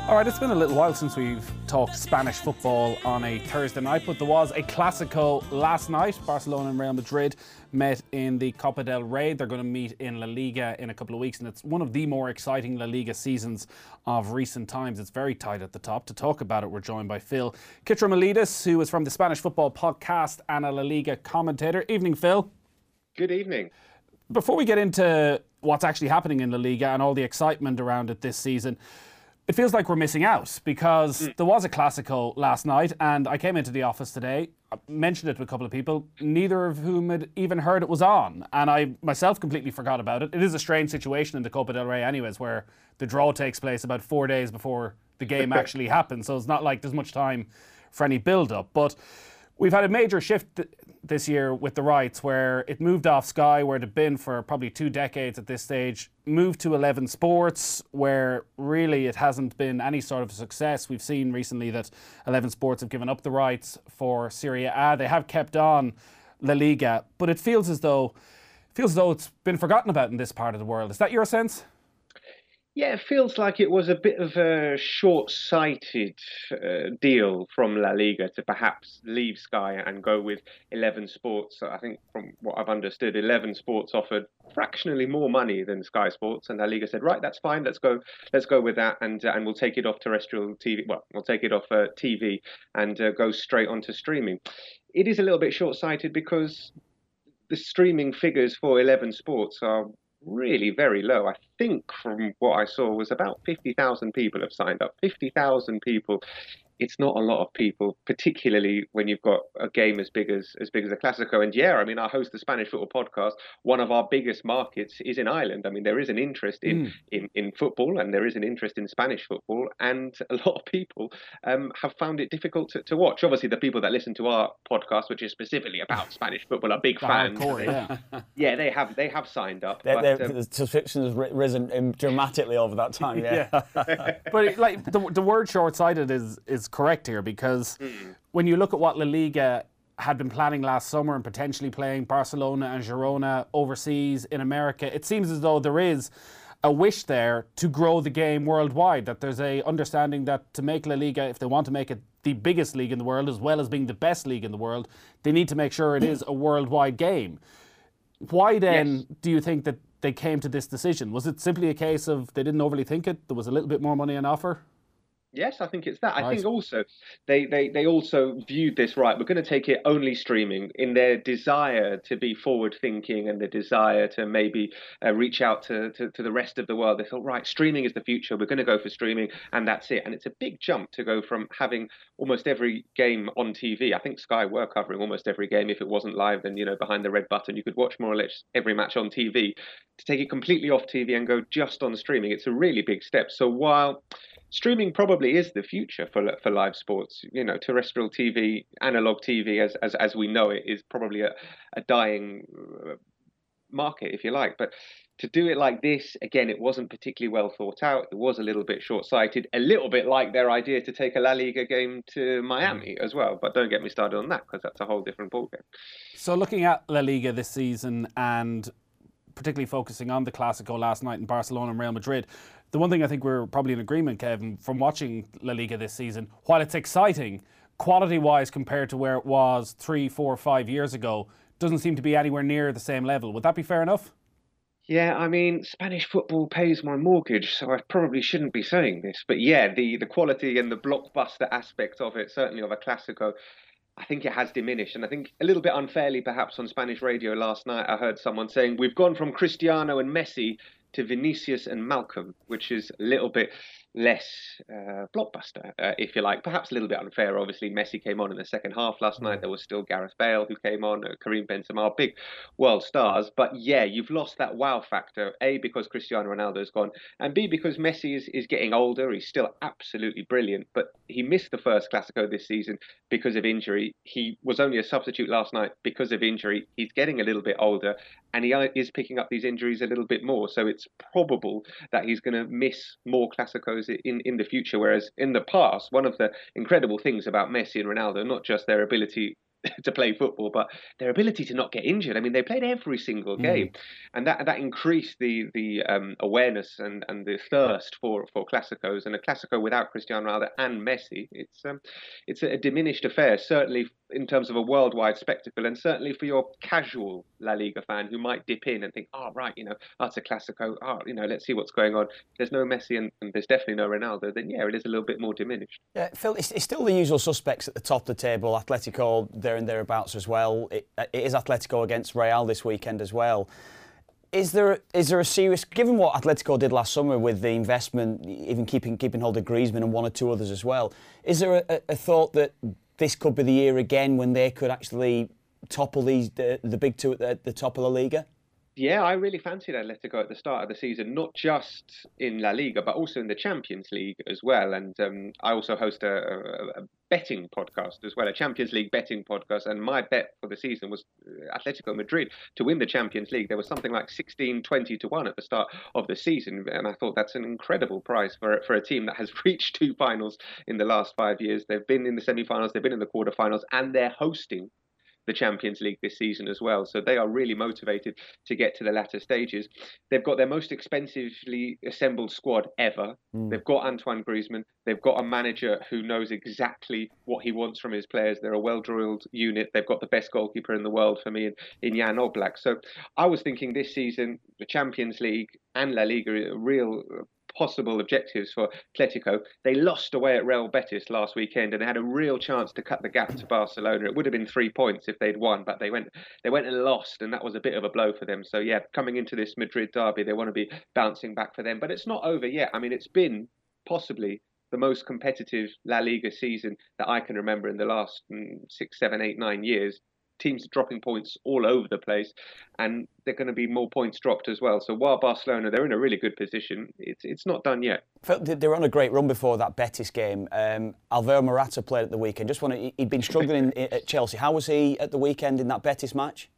[SPEAKER 7] All right, it's been a little while since we've talked Spanish football on a Thursday night, but there was a Clásico last night. Barcelona and Real Madrid met in the Copa del Rey. They're going to meet in La Liga in a couple of weeks, and it's one of the more exciting La Liga seasons of recent times. It's very tight at the top. To talk about it, we're joined by Phil Kitromilides, who is from the Spanish Football Podcast and a La Liga commentator. Evening, Phil.
[SPEAKER 9] Good evening.
[SPEAKER 7] Before we get into what's actually happening in La Liga and all the excitement around it this season, it feels like we're missing out because mm. there was a Clasico last night, and I came into the office today, I mentioned it to a couple of people, neither of whom had even heard it was on, and I myself completely forgot about it. It is a strange situation in the Copa del Rey, anyways, where the draw takes place about four days before the game actually happens, so it's not like there's much time for any build-up, but. We've had a major shift th- this year with the rights where it moved off Sky, where it had been for probably two decades at this stage, moved to 11 Sports, where really it hasn't been any sort of success. We've seen recently that 11 Sports have given up the rights for Serie A. They have kept on La Liga, but it feels as though feels as though it's been forgotten about in this part of the world. Is that your sense?
[SPEAKER 9] Yeah, it feels like it was a bit of a short-sighted uh, deal from La Liga to perhaps leave Sky and go with Eleven Sports. I think, from what I've understood, Eleven Sports offered fractionally more money than Sky Sports, and La Liga said, "Right, that's fine. Let's go. Let's go with that, and uh, and we'll take it off terrestrial TV. Well, we'll take it off uh, TV and uh, go straight onto streaming." It is a little bit short-sighted because the streaming figures for Eleven Sports are really very low. I think from what I saw was about 50,000 people have signed up. 50,000 people. It's not a lot of people, particularly when you've got a game as big as as big as a Clasico. And yeah, I mean, I host the Spanish Football Podcast. One of our biggest markets is in Ireland. I mean, there is an interest in
[SPEAKER 7] Mm.
[SPEAKER 9] in, in football, and there is an interest in Spanish football, and a lot of people um, have found it difficult to, to watch. Obviously, the people that listen to our podcast, which is specifically about Spanish football, are big fans.
[SPEAKER 7] hardcore, yeah.
[SPEAKER 9] Yeah, they have they have signed up.
[SPEAKER 8] Their,
[SPEAKER 9] but,
[SPEAKER 8] their,
[SPEAKER 9] um,
[SPEAKER 8] the subscription has risen um, dramatically over that time. Yeah.
[SPEAKER 7] but it- like the, the word short-sighted is is correct here because hmm. when you look at what La Liga had been planning last summer and potentially playing Barcelona and Girona overseas in America, it seems as though there is a wish there to grow the game worldwide. That there's a understanding that to make La Liga, if they want to make it the biggest league in the world as well as being the best league in the world, they need to make sure it is a worldwide game. Why then
[SPEAKER 9] Yes.
[SPEAKER 7] do you think that they came to this decision? Was it simply a case of they didn't overly think it? There was a little bit more money on offer.
[SPEAKER 9] Yes, I think it's that. I
[SPEAKER 7] Right.
[SPEAKER 9] think also they, they, they also viewed this right. We're going to take it only streaming in their desire to be forward thinking and the desire to maybe uh, reach out to, to, to the rest of the world. They thought, right, streaming is the future. We're going to go for streaming and that's it. And it's a big jump to go from having almost every game on TV. I think Sky were covering almost every game. If it wasn't live, then, you know, behind the red button, you could watch more or less every match on TV. To take it completely off TV and go just on streaming, it's a really big step. So while streaming probably is the future for for live sports. You know, terrestrial TV, analog TV, as as as we know it, is probably a, a dying uh, market, if you like. But to do it like this, again, it wasn't particularly well thought out. It was a little bit short sighted, a little bit like their idea to take a La Liga game to Miami as well. But don't get me started on that because that's a whole different ballgame.
[SPEAKER 7] So looking at La Liga this season and particularly focusing on the Clasico last night in Barcelona and Real Madrid, the one thing I think we're probably in agreement, Kevin, from watching La Liga this season, while it's exciting, quality-wise compared to where it was three, four, five years ago, doesn't seem to be anywhere near the same level. Would that be fair enough?
[SPEAKER 9] Yeah, I mean, Spanish football pays my mortgage, so I probably shouldn't be saying this. But yeah, the, the quality and the blockbuster aspect of it, certainly of a Clasico, I think it has diminished. And I think a little bit unfairly, perhaps on Spanish radio last night, I heard someone saying, We've gone from Cristiano and Messi to Vinicius and Malcom, which is a little bit less uh, blockbuster, uh, if you like. Perhaps a little bit unfair. Obviously, Messi came on in the second half last night. There was still Gareth Bale who came on, uh, Karim Benzema, big world stars. But yeah, you've lost that wow factor. A because Cristiano Ronaldo's gone, and B because Messi is, is getting older. He's still absolutely brilliant, but he missed the first Clasico this season because of injury. He was only a substitute last night because of injury. He's getting a little bit older, and he uh, is picking up these injuries a little bit more. So it's probable that he's going to miss more Clasicos in, in the future. Whereas in the past, one of the incredible things about Messi and Ronaldo, not just their ability to play football, but their ability to not get injured. I mean, they played every single game, and that that increased the the um, awareness and, and the thirst for for Clasicos. And a Clasico without Cristiano Ronaldo and Messi, it's um, it's a diminished affair. Certainly in terms of a worldwide spectacle, and certainly for your casual La Liga fan who might dip in and think, oh right, you know, that's a Clasico. Oh, you know, let's see what's going on. There's no Messi and, and there's definitely no Ronaldo. Then yeah, it is a little bit more diminished.
[SPEAKER 8] Yeah, Phil, it's, it's still the usual suspects at the top of the table. Atletico there and thereabouts as well. It, it is Atletico against Real this weekend as well. Is there is there a serious given what Atletico did last summer with the investment, even keeping keeping hold of Griezmann and one or two others as well? Is there a, a thought that this could be the year again when they could actually topple these the, the big two at the, the top of the Liga?
[SPEAKER 9] Yeah, I really fancied Atletico at the start of the season, not just in La Liga, but also in the Champions League as well. And um, I also host a, a, a, betting podcast as well, a Champions League betting podcast. And my bet for the season was uh, Atletico Madrid to win the Champions League. There was something like 16, 20 to 1 at the start of the season. And I thought that's an incredible price for, for a team that has reached two finals in the last five years. They've been in the semi finals, they've been in the quarterfinals, and they're hosting the Champions League this season as well. So they are really motivated to get to the latter stages. They've got their most expensively assembled squad ever. Mm. They've got Antoine Griezmann. They've got a manager who knows exactly what he wants from his players. They're a well-drilled unit. They've got the best goalkeeper in the world for me in, in Jan Oblak. So I was thinking this season, the Champions League and La Liga, are real possible objectives for Atletico. They lost away at Real Betis last weekend and had a real chance to cut the gap to Barcelona. It would have been three points if they'd won, but they went they went and lost, and that was a bit of a blow for them. So yeah, coming into this Madrid derby, they want to be bouncing back for them. But it's not over yet. I mean, it's been possibly the most competitive La Liga season that I can remember in the last mm, six, seven, eight, nine years teams are dropping points all over the place, and they're going to be more points dropped as well. So while Barcelona they're in a really good position, it's it's not done yet.
[SPEAKER 8] They were on a great run before that Betis game. Um, Alvaro Morata played at the weekend. Just want he'd been struggling at Chelsea. How was he at the weekend in that Betis match?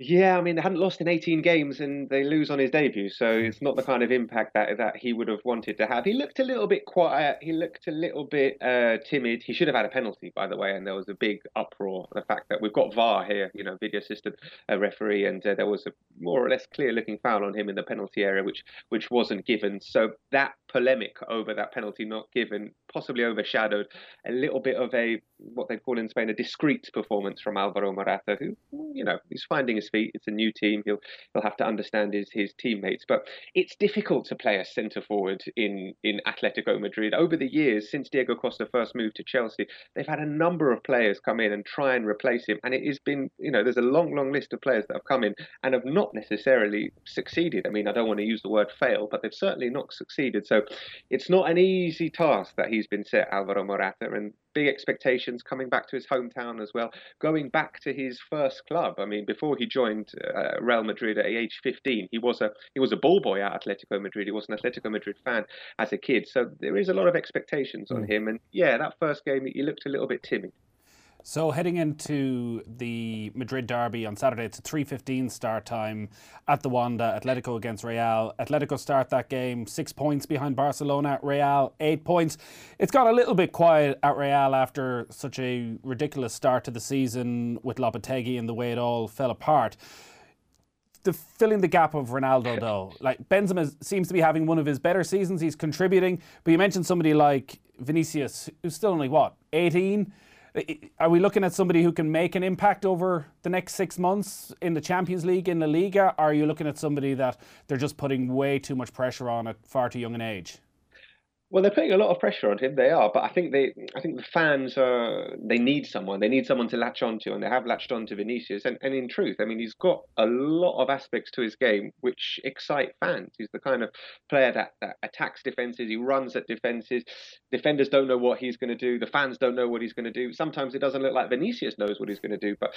[SPEAKER 9] Yeah, I mean they hadn't lost in 18 games and they lose on his debut, so it's not the kind of impact that that he would have wanted to have. He looked a little bit quiet. He looked a little bit uh, timid. He should have had a penalty, by the way, and there was a big uproar. The fact that we've got VAR here, you know, video assistant uh, referee, and uh, there was a more or less clear-looking foul on him in the penalty area, which which wasn't given. So that polemic over that penalty not given possibly overshadowed a little bit of a what they call in Spain a discreet performance from Alvaro Morata, who you know he's finding his feet. It's a new team. He'll he'll have to understand his his teammates. But it's difficult to play a centre forward in in Atletico Madrid. Over the years, since Diego Costa first moved to Chelsea, they've had a number of players come in and try and replace him, and it has been you know there's a long long list of players that have come in and have not necessarily succeeded. I mean, I don't want to use the word fail, but they've certainly not succeeded. So it's not an easy task that he's been set, Alvaro Morata, and big expectations coming back to his hometown as well, going back to his first club. I mean, before he joined uh, Real Madrid at age 15, he was a he was a ball boy at Atletico Madrid. He was an Atletico Madrid fan as a kid, so there is a lot of expectations on mm. him. And yeah, that first game he looked a little bit timid.
[SPEAKER 7] So heading into the Madrid derby on Saturday, it's a 3.15 start time at the Wanda, Atletico against Real. Atletico start that game six points behind Barcelona, Real eight points. It's got a little bit quiet at Real after such a ridiculous start to the season with Lopetegui and the way it all fell apart. The filling the gap of Ronaldo though, like Benzema seems to be having one of his better seasons. He's contributing, but you mentioned somebody like Vinicius, who's still only what 18 are we looking at somebody who can make an impact over the next six months in the Champions League, in the Liga? Are you looking at somebody that they're just putting way too much pressure on at far too young an age?
[SPEAKER 9] Well, they're putting a lot of pressure on him. They are, but I think they, I think the fans are. They need someone. They need someone to latch onto, and they have latched onto Vinicius. And, and in truth, I mean, he's got a lot of aspects to his game which excite fans. He's the kind of player that, that attacks defenses. He runs at defenses. Defenders don't know what he's going to do. The fans don't know what he's going to do. Sometimes it doesn't look like Vinicius knows what he's going to do, but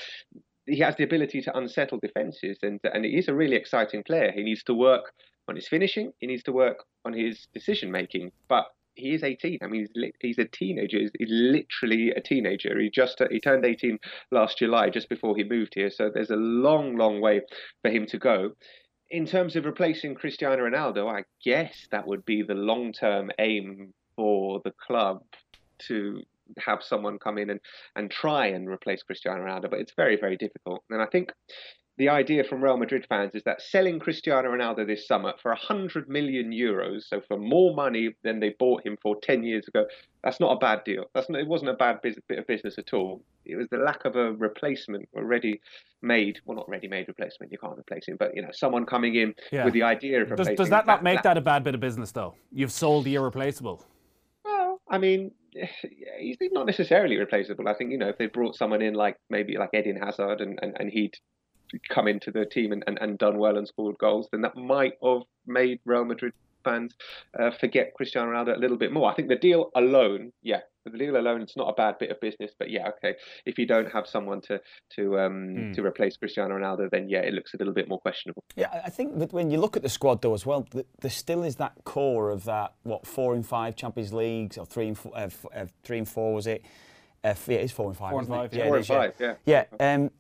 [SPEAKER 9] he has the ability to unsettle defenses, and and he's a really exciting player. He needs to work on his finishing. He needs to work on his decision making. But he is 18. I mean, he's, he's a teenager. He's, he's, literally a teenager. He just he turned 18 last July, just before he moved here. So there's a long, long way for him to go. In terms of replacing Cristiano Ronaldo, I guess that would be the long-term aim for the club to have someone come in and, and try and replace Cristiano Ronaldo, but it's very, very difficult. And I think the idea from Real Madrid fans is that selling Cristiano Ronaldo this summer for 100 million euros, so for more money than they bought him for 10 years ago, that's not a bad deal. That's not, it wasn't a bad bit of business at all. It was the lack of a replacement, a ready-made, well, not ready-made replacement. You can't replace him, but you know, someone coming in yeah. with the idea of replacing.
[SPEAKER 7] Does, does that not make that, that a bad bit of business, though? You've sold the irreplaceable.
[SPEAKER 9] Well, I mean, he's not necessarily replaceable. I think you know if they brought someone in like maybe like Eden Hazard and, and, and he'd come into the team and, and, and done well and scored goals, then that might have made Real Madrid fans uh, forget Cristiano Ronaldo a little bit more. I think the deal alone, yeah, the deal alone, it's not a bad bit of business. But yeah, okay, if you don't have someone to to um, mm. to replace Cristiano Ronaldo, then yeah, it looks a little bit more questionable.
[SPEAKER 8] Yeah, I think that when you look at the squad though as well, there still is that core of that what four and five Champions Leagues or three and four, uh, uh, three and four was it? Uh, yeah, it's four and five.
[SPEAKER 7] Four and five.
[SPEAKER 9] Yeah, four and five. Yeah.
[SPEAKER 8] Yeah. Um,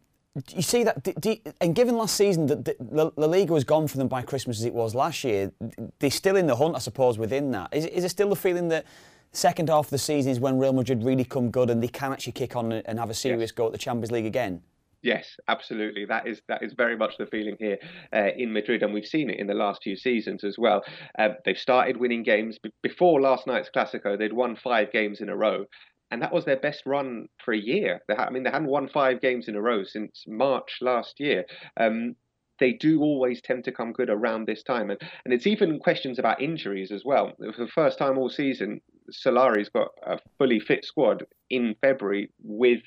[SPEAKER 8] you see that, do, do, and given last season that La, La Liga was gone for them by Christmas as it was last year, they're still in the hunt, I suppose, within that. Is, is it still the feeling that second half of the season is when Real Madrid really come good and they can actually kick on and have a serious yes. go at the Champions League again?
[SPEAKER 9] Yes, absolutely. That is that is very much the feeling here uh, in Madrid, and we've seen it in the last few seasons as well. Uh, they've started winning games before last night's Clasico. They'd won five games in a row, and that was their best run for a year. They I mean, they hadn't won five games in a row since March last year. Um, they do always tend to come good around this time, and and it's even questions about injuries as well. For the first time all season, Solari's got a fully fit squad in February with.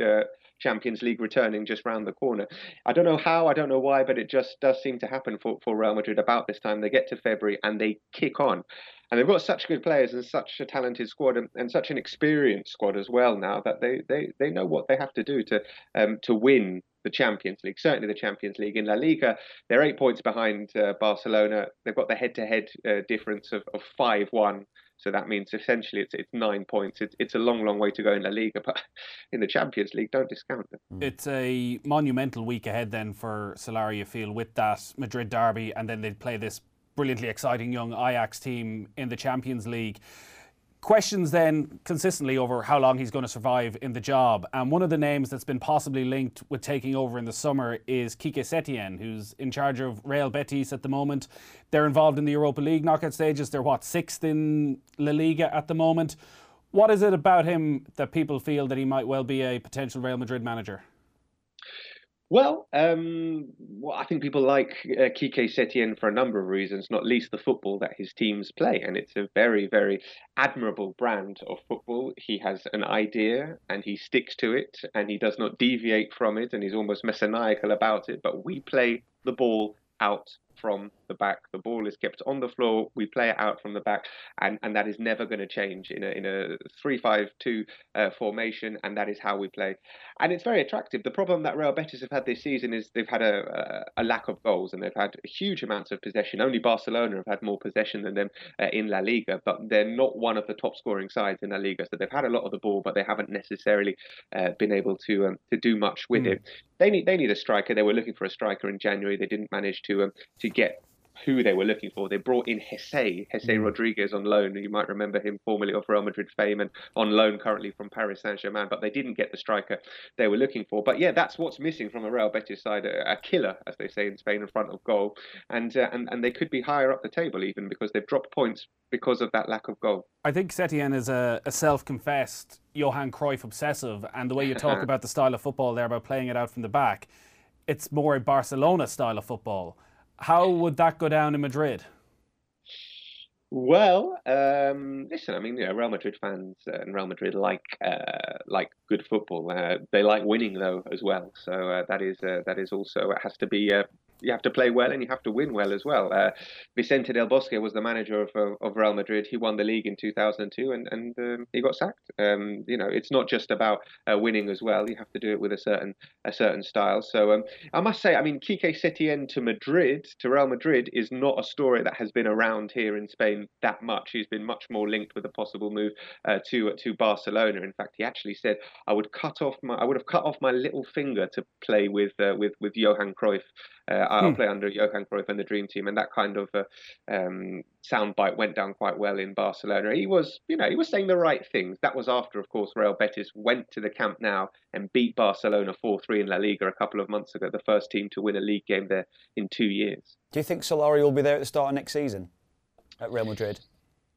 [SPEAKER 9] Uh, Champions League returning just round the corner. I don't know how, I don't know why, but it just does seem to happen for, for Real Madrid about this time. They get to February and they kick on. And they've got such good players and such a talented squad and, and such an experienced squad as well now that they, they, they know what they have to do to um, to win the Champions League, certainly the Champions League. In La Liga, they're eight points behind uh, Barcelona. They've got the head to head difference of, of 5 1 So that means essentially it's it's nine points. It's it's a long, long way to go in La Liga, but in the Champions League, don't discount them. Hmm.
[SPEAKER 7] It's a monumental week ahead then for Solari, you feel, with that Madrid derby, and then they'd play this brilliantly exciting young Ajax team in the Champions League questions then consistently over how long he's going to survive in the job. And one of the names that's been possibly linked with taking over in the summer is Quique Setien, who's in charge of Real Betis at the moment. They're involved in the Europa League knockout stages. They're what, sixth in La Liga at the moment. What is it about him that people feel that he might well be a potential Real Madrid manager?
[SPEAKER 9] Well, um, well, I think people like uh, Quique Setien for a number of reasons, not least the football that his teams play. And it's a very, very admirable brand of football. He has an idea and he sticks to it and he does not deviate from it and he's almost messianical about it. But we play the ball out from the back. The ball is kept on the floor. We play it out from the back, and, and that is never going to change in a in a three-five-two uh, formation, and that is how we play. And it's very attractive. The problem that Real Betis have had this season is they've had a, a, a lack of goals, and they've had huge amounts of possession. Only Barcelona have had more possession than them uh, in La Liga, but they're not one of the top scoring sides in La Liga. So they've had a lot of the ball, but they haven't necessarily uh, been able to um, to do much with mm. it. They need they need a striker. They were looking for a striker in January. They didn't manage to um, to get who they were looking for. They brought in Jesé, Jesé mm. Rodriguez on loan. You might remember him formerly of Real Madrid fame and on loan currently from Paris Saint Germain, but they didn't get the striker they were looking for. But yeah, that's what's missing from a Real Betis side, a, a killer, as they say in Spain, in front of goal. And, uh, and, and they could be higher up the table even because they've dropped points because of that lack of goal.
[SPEAKER 7] I think Setien is a, a self confessed Johan Cruyff obsessive, and the way you talk about the style of football there, about playing it out from the back, it's more a Barcelona style of football how would that go down in Madrid?
[SPEAKER 9] Well, um, listen. I mean, you know, Real Madrid fans and Real Madrid like uh, like good football. Uh, they like winning though as well. So uh, that is uh, that is also it has to be uh, you have to play well and you have to win well as well. Uh, Vicente del Bosque was the manager of, uh, of Real Madrid. He won the league in 2002 and, and um, he got sacked. Um, you know, it's not just about uh, winning as well. You have to do it with a certain a certain style. So um, I must say, I mean, Quique Setien to Madrid, to Real Madrid, is not a story that has been around here in Spain that much. He's been much more linked with a possible move uh, to to Barcelona. In fact, he actually said, "I would cut off my, I would have cut off my little finger to play with uh, with with Johan Cruyff." I'll hmm. play under Johan Cruyff and the Dream Team, and that kind of uh, um, soundbite went down quite well in Barcelona. He was, you know, he was saying the right things. That was after, of course, Real Betis went to the Camp Nou and beat Barcelona 4-3 in La Liga a couple of months ago, the first team to win a league game there in two years.
[SPEAKER 8] Do you think Solari will be there at the start of next season at Real Madrid?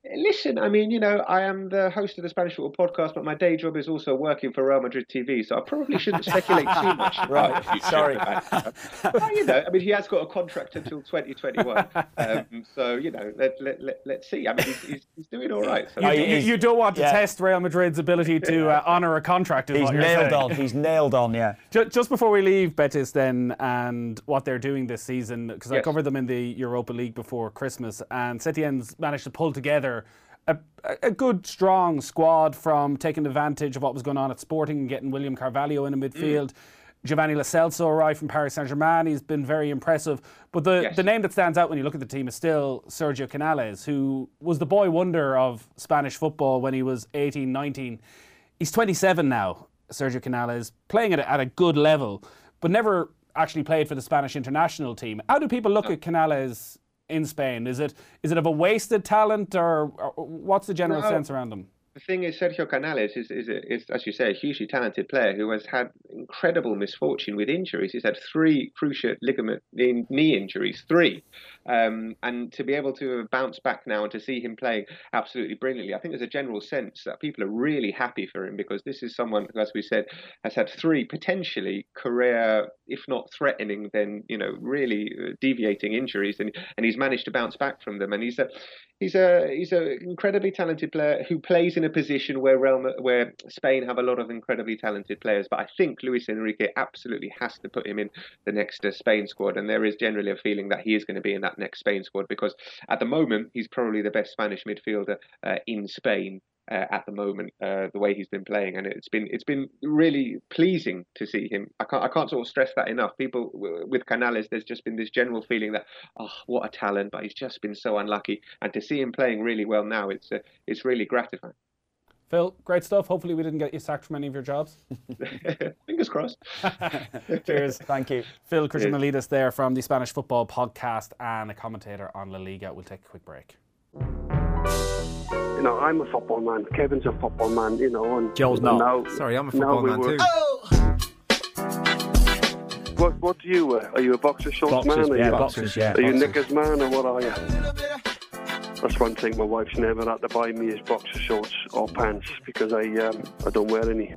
[SPEAKER 9] Listen, I mean, you know, I am the host of the Spanish Football Podcast, but my day job is also working for Real Madrid TV, so I probably shouldn't speculate too much.
[SPEAKER 8] right, sorry.
[SPEAKER 9] well, you know, I mean, he has got a contract until 2021, um, so you know, let, let, let, let's see. I mean, he's, he's, he's doing all right. So.
[SPEAKER 7] You, you, you, don't want to yeah. test Real Madrid's ability to uh, honour a contract.
[SPEAKER 8] Is he's nailed on. He's nailed on. Yeah.
[SPEAKER 7] Just, just, before we leave Betis, then, and what they're doing this season, because yes. I covered them in the Europa League before Christmas, and Setien's managed to pull together a, a good, strong squad from taking advantage of what was going on at Sporting and getting William Carvalho in the midfield. Mm. Giovanni Lo Celso arrived from Paris Saint Germain. He's been very impressive. But the, yes. the name that stands out when you look at the team is still Sergio Canales, who was the boy wonder of Spanish football when he was 18, 19. He's 27 now, Sergio Canales, playing at a, at a good level, but never actually played for the Spanish international team. How do people look at Canales in Spain? Is it is it of a wasted talent, or, or what's the general no, sense around them?
[SPEAKER 9] The thing is, Sergio Canales is, is, is, as you say, a hugely talented player who has had incredible misfortune with injuries. He's had three cruciate ligament knee injuries, three. Um, and to be able to bounce back now and to see him playing absolutely brilliantly, I think there's a general sense that people are really happy for him because this is someone who, as we said, has had three potentially career, if not threatening, then you know really uh, deviating injuries, and and he's managed to bounce back from them. And he's a he's a he's an incredibly talented player who plays in a position where Real, where Spain have a lot of incredibly talented players. But I think Luis Enrique absolutely has to put him in the next uh, Spain squad, and there is generally a feeling that he is going to be in that that next Spain squad because at the moment he's probably the best Spanish midfielder uh, in Spain. uh, at the moment. Uh, the way he's been playing, and it's been it's been really pleasing to see him. I can't I can't sort of stress that enough. People with Canales, there's just been this general feeling that oh, what a talent, but he's just been so unlucky. And to see him playing really well now, it's uh, it's really gratifying.
[SPEAKER 7] Phil, great stuff. Hopefully, we didn't get you sacked from any of your jobs.
[SPEAKER 9] Fingers crossed.
[SPEAKER 7] Cheers.
[SPEAKER 8] Thank you.
[SPEAKER 7] Phil Christian there from the Spanish Football Podcast and a commentator on La Liga. We'll take a quick break.
[SPEAKER 10] You know, I'm a football man. Kevin's a football man, you know. And
[SPEAKER 11] Joel's not.
[SPEAKER 10] Now,
[SPEAKER 11] Sorry, I'm a football man
[SPEAKER 10] were,
[SPEAKER 11] too.
[SPEAKER 10] What, what do you wear? Are you a boxer shorts
[SPEAKER 8] Boxers,
[SPEAKER 10] man? Are
[SPEAKER 8] yeah,
[SPEAKER 10] you,
[SPEAKER 8] boxers, yeah,
[SPEAKER 10] Are you
[SPEAKER 8] boxers.
[SPEAKER 10] knickers man or what are you? That's one thing my wife's never had to buy me is boxer shorts or pants because I um, I don't wear any.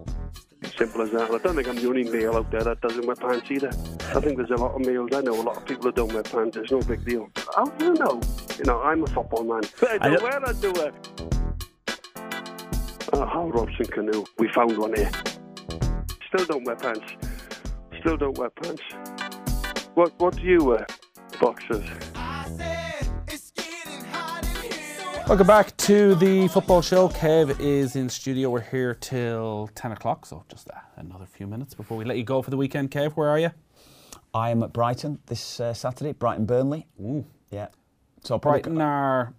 [SPEAKER 10] Simple as that. I don't think I'm the only male out there that doesn't wear pants either. I think there's a lot of males. I know a lot of people that don't wear pants. It's no big deal. How do you know? You know, I'm a football man. But I
[SPEAKER 8] I
[SPEAKER 10] don't
[SPEAKER 8] don't-
[SPEAKER 10] wear that, do I? Uh, Hal Robson Kanu. We found one here. Still don't wear pants. Still don't wear pants. What What do you wear? Boxers.
[SPEAKER 7] Welcome back to the football show. Kev is in studio. We're here till 10 o'clock, so just uh, another few minutes before we let you go for the weekend. Kev, where are you?
[SPEAKER 8] I am at Brighton this uh, Saturday, Brighton Burnley.
[SPEAKER 7] Ooh.
[SPEAKER 8] Yeah. So
[SPEAKER 7] Brighton are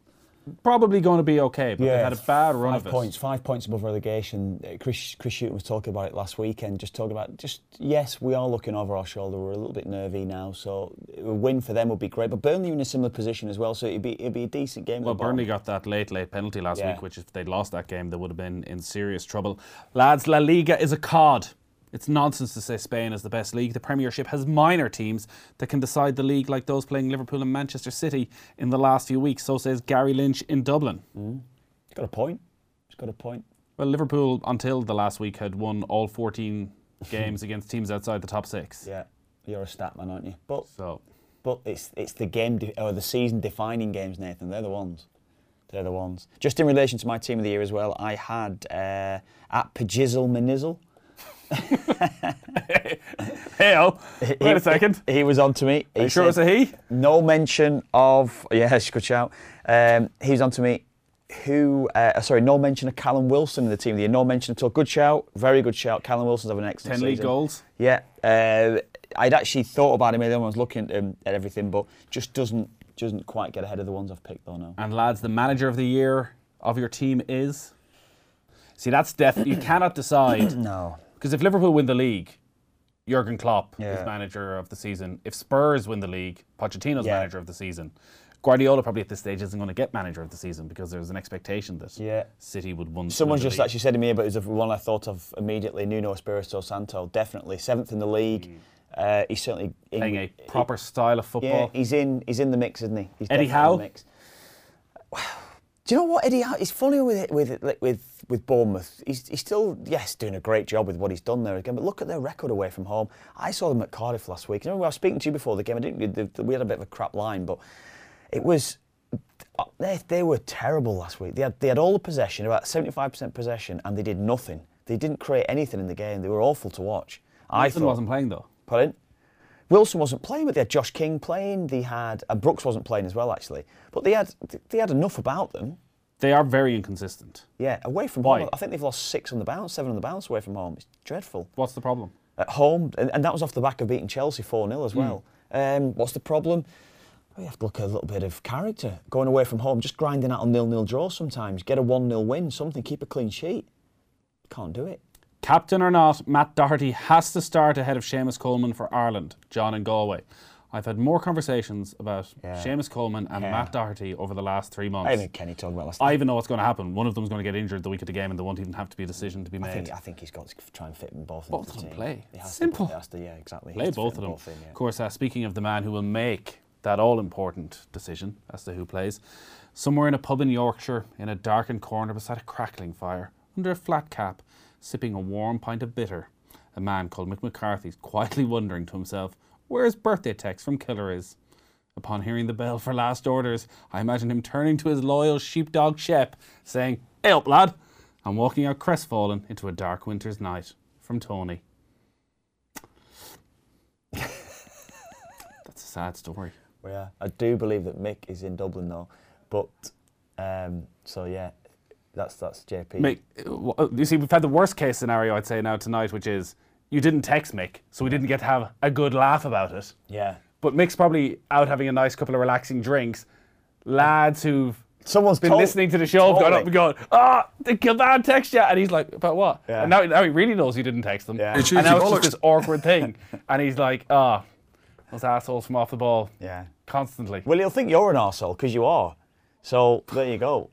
[SPEAKER 7] probably going to be okay, but they've had a bad run
[SPEAKER 8] five
[SPEAKER 7] of it.
[SPEAKER 8] points, five points above relegation. Uh, Chris Chris Hughton was talking about it last weekend. Just talking about just yes, we are looking over our shoulder. We're a little bit nervy now, so a win for them would be great. But Burnley in a similar position as well, so it'd be it'd be a decent game.
[SPEAKER 7] Well. Burnley got that late, late penalty last
[SPEAKER 8] Yeah.
[SPEAKER 7] week, which if they'd lost that game, they would have been in serious trouble. Lads, La Liga is a cod. It's nonsense to say Spain is the best league. The Premiership has minor teams that can decide the league, like those playing Liverpool and Manchester City in the last few weeks. So says Gary Lynch in Dublin.
[SPEAKER 8] He's got a point. He's got a point.
[SPEAKER 7] Well, Liverpool, until the last week, had won all 14 games against teams outside the top six.
[SPEAKER 8] Yeah, you're a stat man, aren't you? But
[SPEAKER 7] So,
[SPEAKER 8] but it's it's the game de- or the season defining games, Nathan. They're the ones. They're the ones. Just in relation to my team of the year as well, I had uh, at Pajizzle Manizzle.
[SPEAKER 7] hey, oh, wait a second.
[SPEAKER 8] He, was on to me.
[SPEAKER 7] Are you sure it's a he?
[SPEAKER 8] No mention of. Yes, good shout. Um, he was on to me. Who? Uh, sorry, no mention of Callum Wilson in the team the. No mention at all. Good shout. Very good shout. Callum Wilson's having an excellent
[SPEAKER 7] 10 league
[SPEAKER 8] season.
[SPEAKER 7] goals.
[SPEAKER 8] Yeah. Uh, I'd actually thought about him. I was looking at, him, at everything, but just doesn't doesn't quite get ahead of the ones I've picked though. No.
[SPEAKER 7] And lads, the manager of the year of your team is. See, that's def. You cannot decide.
[SPEAKER 8] no.
[SPEAKER 7] Because if Liverpool win the league, Jurgen Klopp
[SPEAKER 8] Yeah.
[SPEAKER 7] is manager of the season. If Spurs win the league, Pochettino's
[SPEAKER 8] Yeah.
[SPEAKER 7] manager of the season. Guardiola probably at this stage isn't going to get manager of the season because there's an expectation that
[SPEAKER 8] Yeah.
[SPEAKER 7] City would win. The
[SPEAKER 8] just
[SPEAKER 7] league.
[SPEAKER 8] actually said to me, but it was the one I thought of immediately. Nuno Espirito Santo, definitely seventh in the league. Uh, he's certainly in,
[SPEAKER 7] Mm. playing a proper style of football.
[SPEAKER 8] Yeah, he's in. He's in the mix, isn't he? He's
[SPEAKER 7] Eddie
[SPEAKER 8] in
[SPEAKER 7] Howe?
[SPEAKER 8] the mix. Do you know what Eddie He's It's funny with it, with with with Bournemouth. He's, he's still yes doing a great job with what he's done there again. But look at their record away from home. I saw them at Cardiff last week. You know, I was speaking to you before the game. I didn't. We had a bit of a crap line, but it was. Uh, they, they were terrible last week. They had they had all the possession, about seventy five percent possession, and they did nothing. They didn't create anything in the game. They were awful to watch. I thought,
[SPEAKER 7] wasn't playing though.
[SPEAKER 8] Pardon? Wilson wasn't playing, but they had Josh King playing. They had and Brooks wasn't playing as well, actually. But they had they had enough about them.
[SPEAKER 7] They are very inconsistent.
[SPEAKER 8] Yeah, away from
[SPEAKER 7] Why?
[SPEAKER 8] home. I think they've lost six on the bounce, seven on the bounce away from home. It's dreadful.
[SPEAKER 7] What's the problem?
[SPEAKER 8] At home, and, and that was off the back of beating Chelsea 4 0 as
[SPEAKER 7] Hmm.
[SPEAKER 8] well. Um, what's the problem? We have to look at a little bit of character. Going away from home, just grinding out a nil nil draw sometimes. Get a 1 0 win, something, keep a clean sheet. Can't do it.
[SPEAKER 7] Captain or not, Matt Doherty has to start ahead of Seamus Coleman for Ireland, John and Galway. I've had more conversations about
[SPEAKER 8] Yeah.
[SPEAKER 7] Seamus Coleman and
[SPEAKER 8] Yeah.
[SPEAKER 7] Matt Doherty over the last three months.
[SPEAKER 8] I think Kenny talking about last
[SPEAKER 7] I even know what's going to happen. One of them's going to get injured the week of the game, and there won't even have to be a decision to be
[SPEAKER 8] I
[SPEAKER 7] made.
[SPEAKER 8] think, I think he's got to try and fit them both.
[SPEAKER 7] Both of them
[SPEAKER 8] team.
[SPEAKER 7] play. Simple.
[SPEAKER 8] To, yeah, exactly.
[SPEAKER 7] Play
[SPEAKER 8] has to fit
[SPEAKER 7] both of them.
[SPEAKER 8] both in, yeah.
[SPEAKER 7] Of course, uh, speaking of the man who will make that all important decision as to who plays, somewhere in a pub in Yorkshire, in a darkened corner beside a crackling fire, under a flat cap, sipping a warm pint of bitter, a man called Mick McCarthy quietly wondering to himself where his birthday text from Killer is. Upon hearing the bell for last orders, I imagine him turning to his loyal sheepdog Shep, saying, Hey up, lad, and walking out crestfallen into a dark winter's night from Tony. That's a sad story.
[SPEAKER 8] Well, yeah, I do believe that Mick is in Dublin though, but um, so yeah, That's that's JP.
[SPEAKER 7] Mick, uh, you see, we've had the worst case scenario, I'd say, now tonight, which is you didn't text Mick, so we didn't get to have a good laugh about it.
[SPEAKER 8] Yeah.
[SPEAKER 7] But Mick's probably out having a nice couple of relaxing drinks. Lads who've
[SPEAKER 8] Someone's
[SPEAKER 7] been
[SPEAKER 8] told-
[SPEAKER 7] listening to the show gone up and going, ah, the Kilbane text you. And he's like, about what?
[SPEAKER 8] Yeah.
[SPEAKER 7] And now, now he really knows you didn't text them.
[SPEAKER 8] Yeah.
[SPEAKER 4] It's
[SPEAKER 7] And now it's just this awkward thing. and he's like, ah, those assholes from off the ball
[SPEAKER 8] Yeah.
[SPEAKER 7] constantly.
[SPEAKER 8] Well, he'll think you're an asshole because you are. So there you go.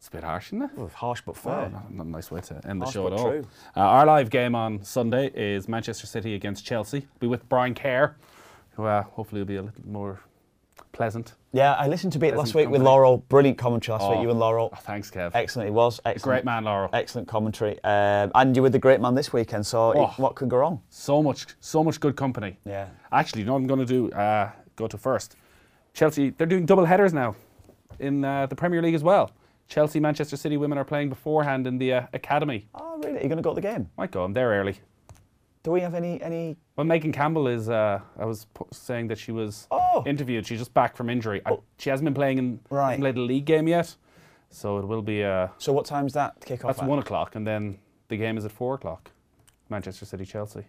[SPEAKER 7] It's a bit harsh, isn't it?
[SPEAKER 8] Well, harsh but
[SPEAKER 7] Oh,
[SPEAKER 8] fair.
[SPEAKER 7] not, not a nice way to end the
[SPEAKER 8] Harsh
[SPEAKER 7] show at all.
[SPEAKER 8] true.
[SPEAKER 7] Uh, our live game on Sunday is Manchester City against Chelsea. We'll be with Brian Kerr, who uh, hopefully will be a little more pleasant.
[SPEAKER 8] Yeah, I listened to a bit last week with. Laurel. Brilliant commentary last
[SPEAKER 7] Oh.
[SPEAKER 8] week. You and Laurel.
[SPEAKER 7] Oh, thanks, Kev.
[SPEAKER 8] Excellent. It was. Excellent.
[SPEAKER 7] Great man, Laurel.
[SPEAKER 8] Excellent commentary. Um, and you were the great man this weekend. So
[SPEAKER 7] Oh.
[SPEAKER 8] it- what could go wrong?
[SPEAKER 7] So much, so much good company.
[SPEAKER 8] Yeah.
[SPEAKER 7] Actually, you know what I'm going to do? Uh, go to first. Chelsea, they're doing double headers now in uh, the Premier League as well. Chelsea, Manchester City women are playing beforehand in the uh, academy.
[SPEAKER 8] Oh, really? Are you going to go to the game?
[SPEAKER 7] Might go. I'm there early.
[SPEAKER 8] Do we have any any?
[SPEAKER 7] Well, Megan Campbell is. Uh, I was saying that she was
[SPEAKER 8] Oh.
[SPEAKER 7] interviewed. She's just back from injury. I, she hasn't been playing in
[SPEAKER 8] Right.
[SPEAKER 7] played a league game yet, so it will be. Uh,
[SPEAKER 8] So what time's that kick off?
[SPEAKER 7] that's one o'clock, and then the game is at four o'clock. Manchester City, Chelsea.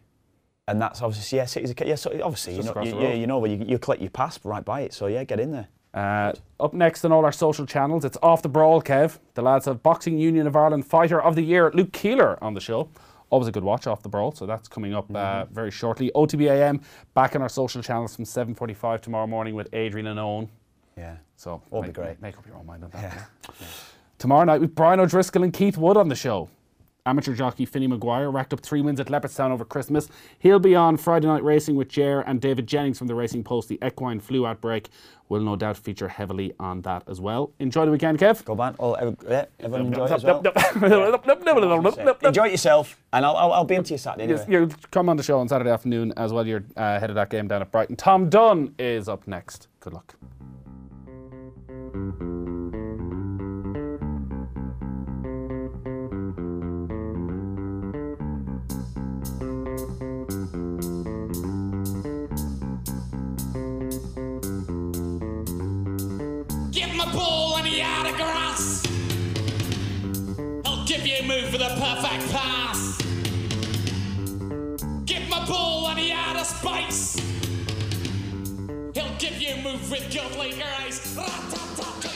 [SPEAKER 8] And that's obviously yeah, City's a, yeah. So obviously you know, you, yeah, you know where you, you collect your pass right by it. So yeah, get in there.
[SPEAKER 7] Uh, up next on all our social channels, it's off the brawl. Kev, the lads have Boxing Union of Ireland Fighter of the Year, Luke Keeler, on the show. Always a good watch off the brawl, so that's coming up uh,
[SPEAKER 8] Mm-hmm.
[SPEAKER 7] very shortly. OTBAM back on our social channels from 7:45 tomorrow morning with Adrian and Owen.
[SPEAKER 8] Yeah.
[SPEAKER 7] So
[SPEAKER 8] All be great.
[SPEAKER 7] Make up your own mind on that.
[SPEAKER 8] Yeah.
[SPEAKER 7] Tomorrow night with Brian O'Driscoll and Keith Wood on the show. Amateur jockey Finny Maguire racked up three wins at Leopardstown over Christmas. He'll be on Friday night racing with Jer and David Jennings from the Racing Post. The equine flu outbreak will no doubt feature heavily on that as well. Enjoy the weekend, Kev.
[SPEAKER 8] Go back. Oh, yeah, everyone enjoy it as well. Enjoy it yourself, and I'll, I'll, I'll be into you Saturday anyway.
[SPEAKER 7] Yes, you come on the show on Saturday afternoon as well. You're uh, ahead of that game down at Brighton. Tom Dunn is up next. Good luck.
[SPEAKER 11] Give him a ball and he out of grass. He'll give you a move for the perfect pass. Give him a ball and he out of space. He'll give you a move with godly grace. Ra-ta-ta-ta.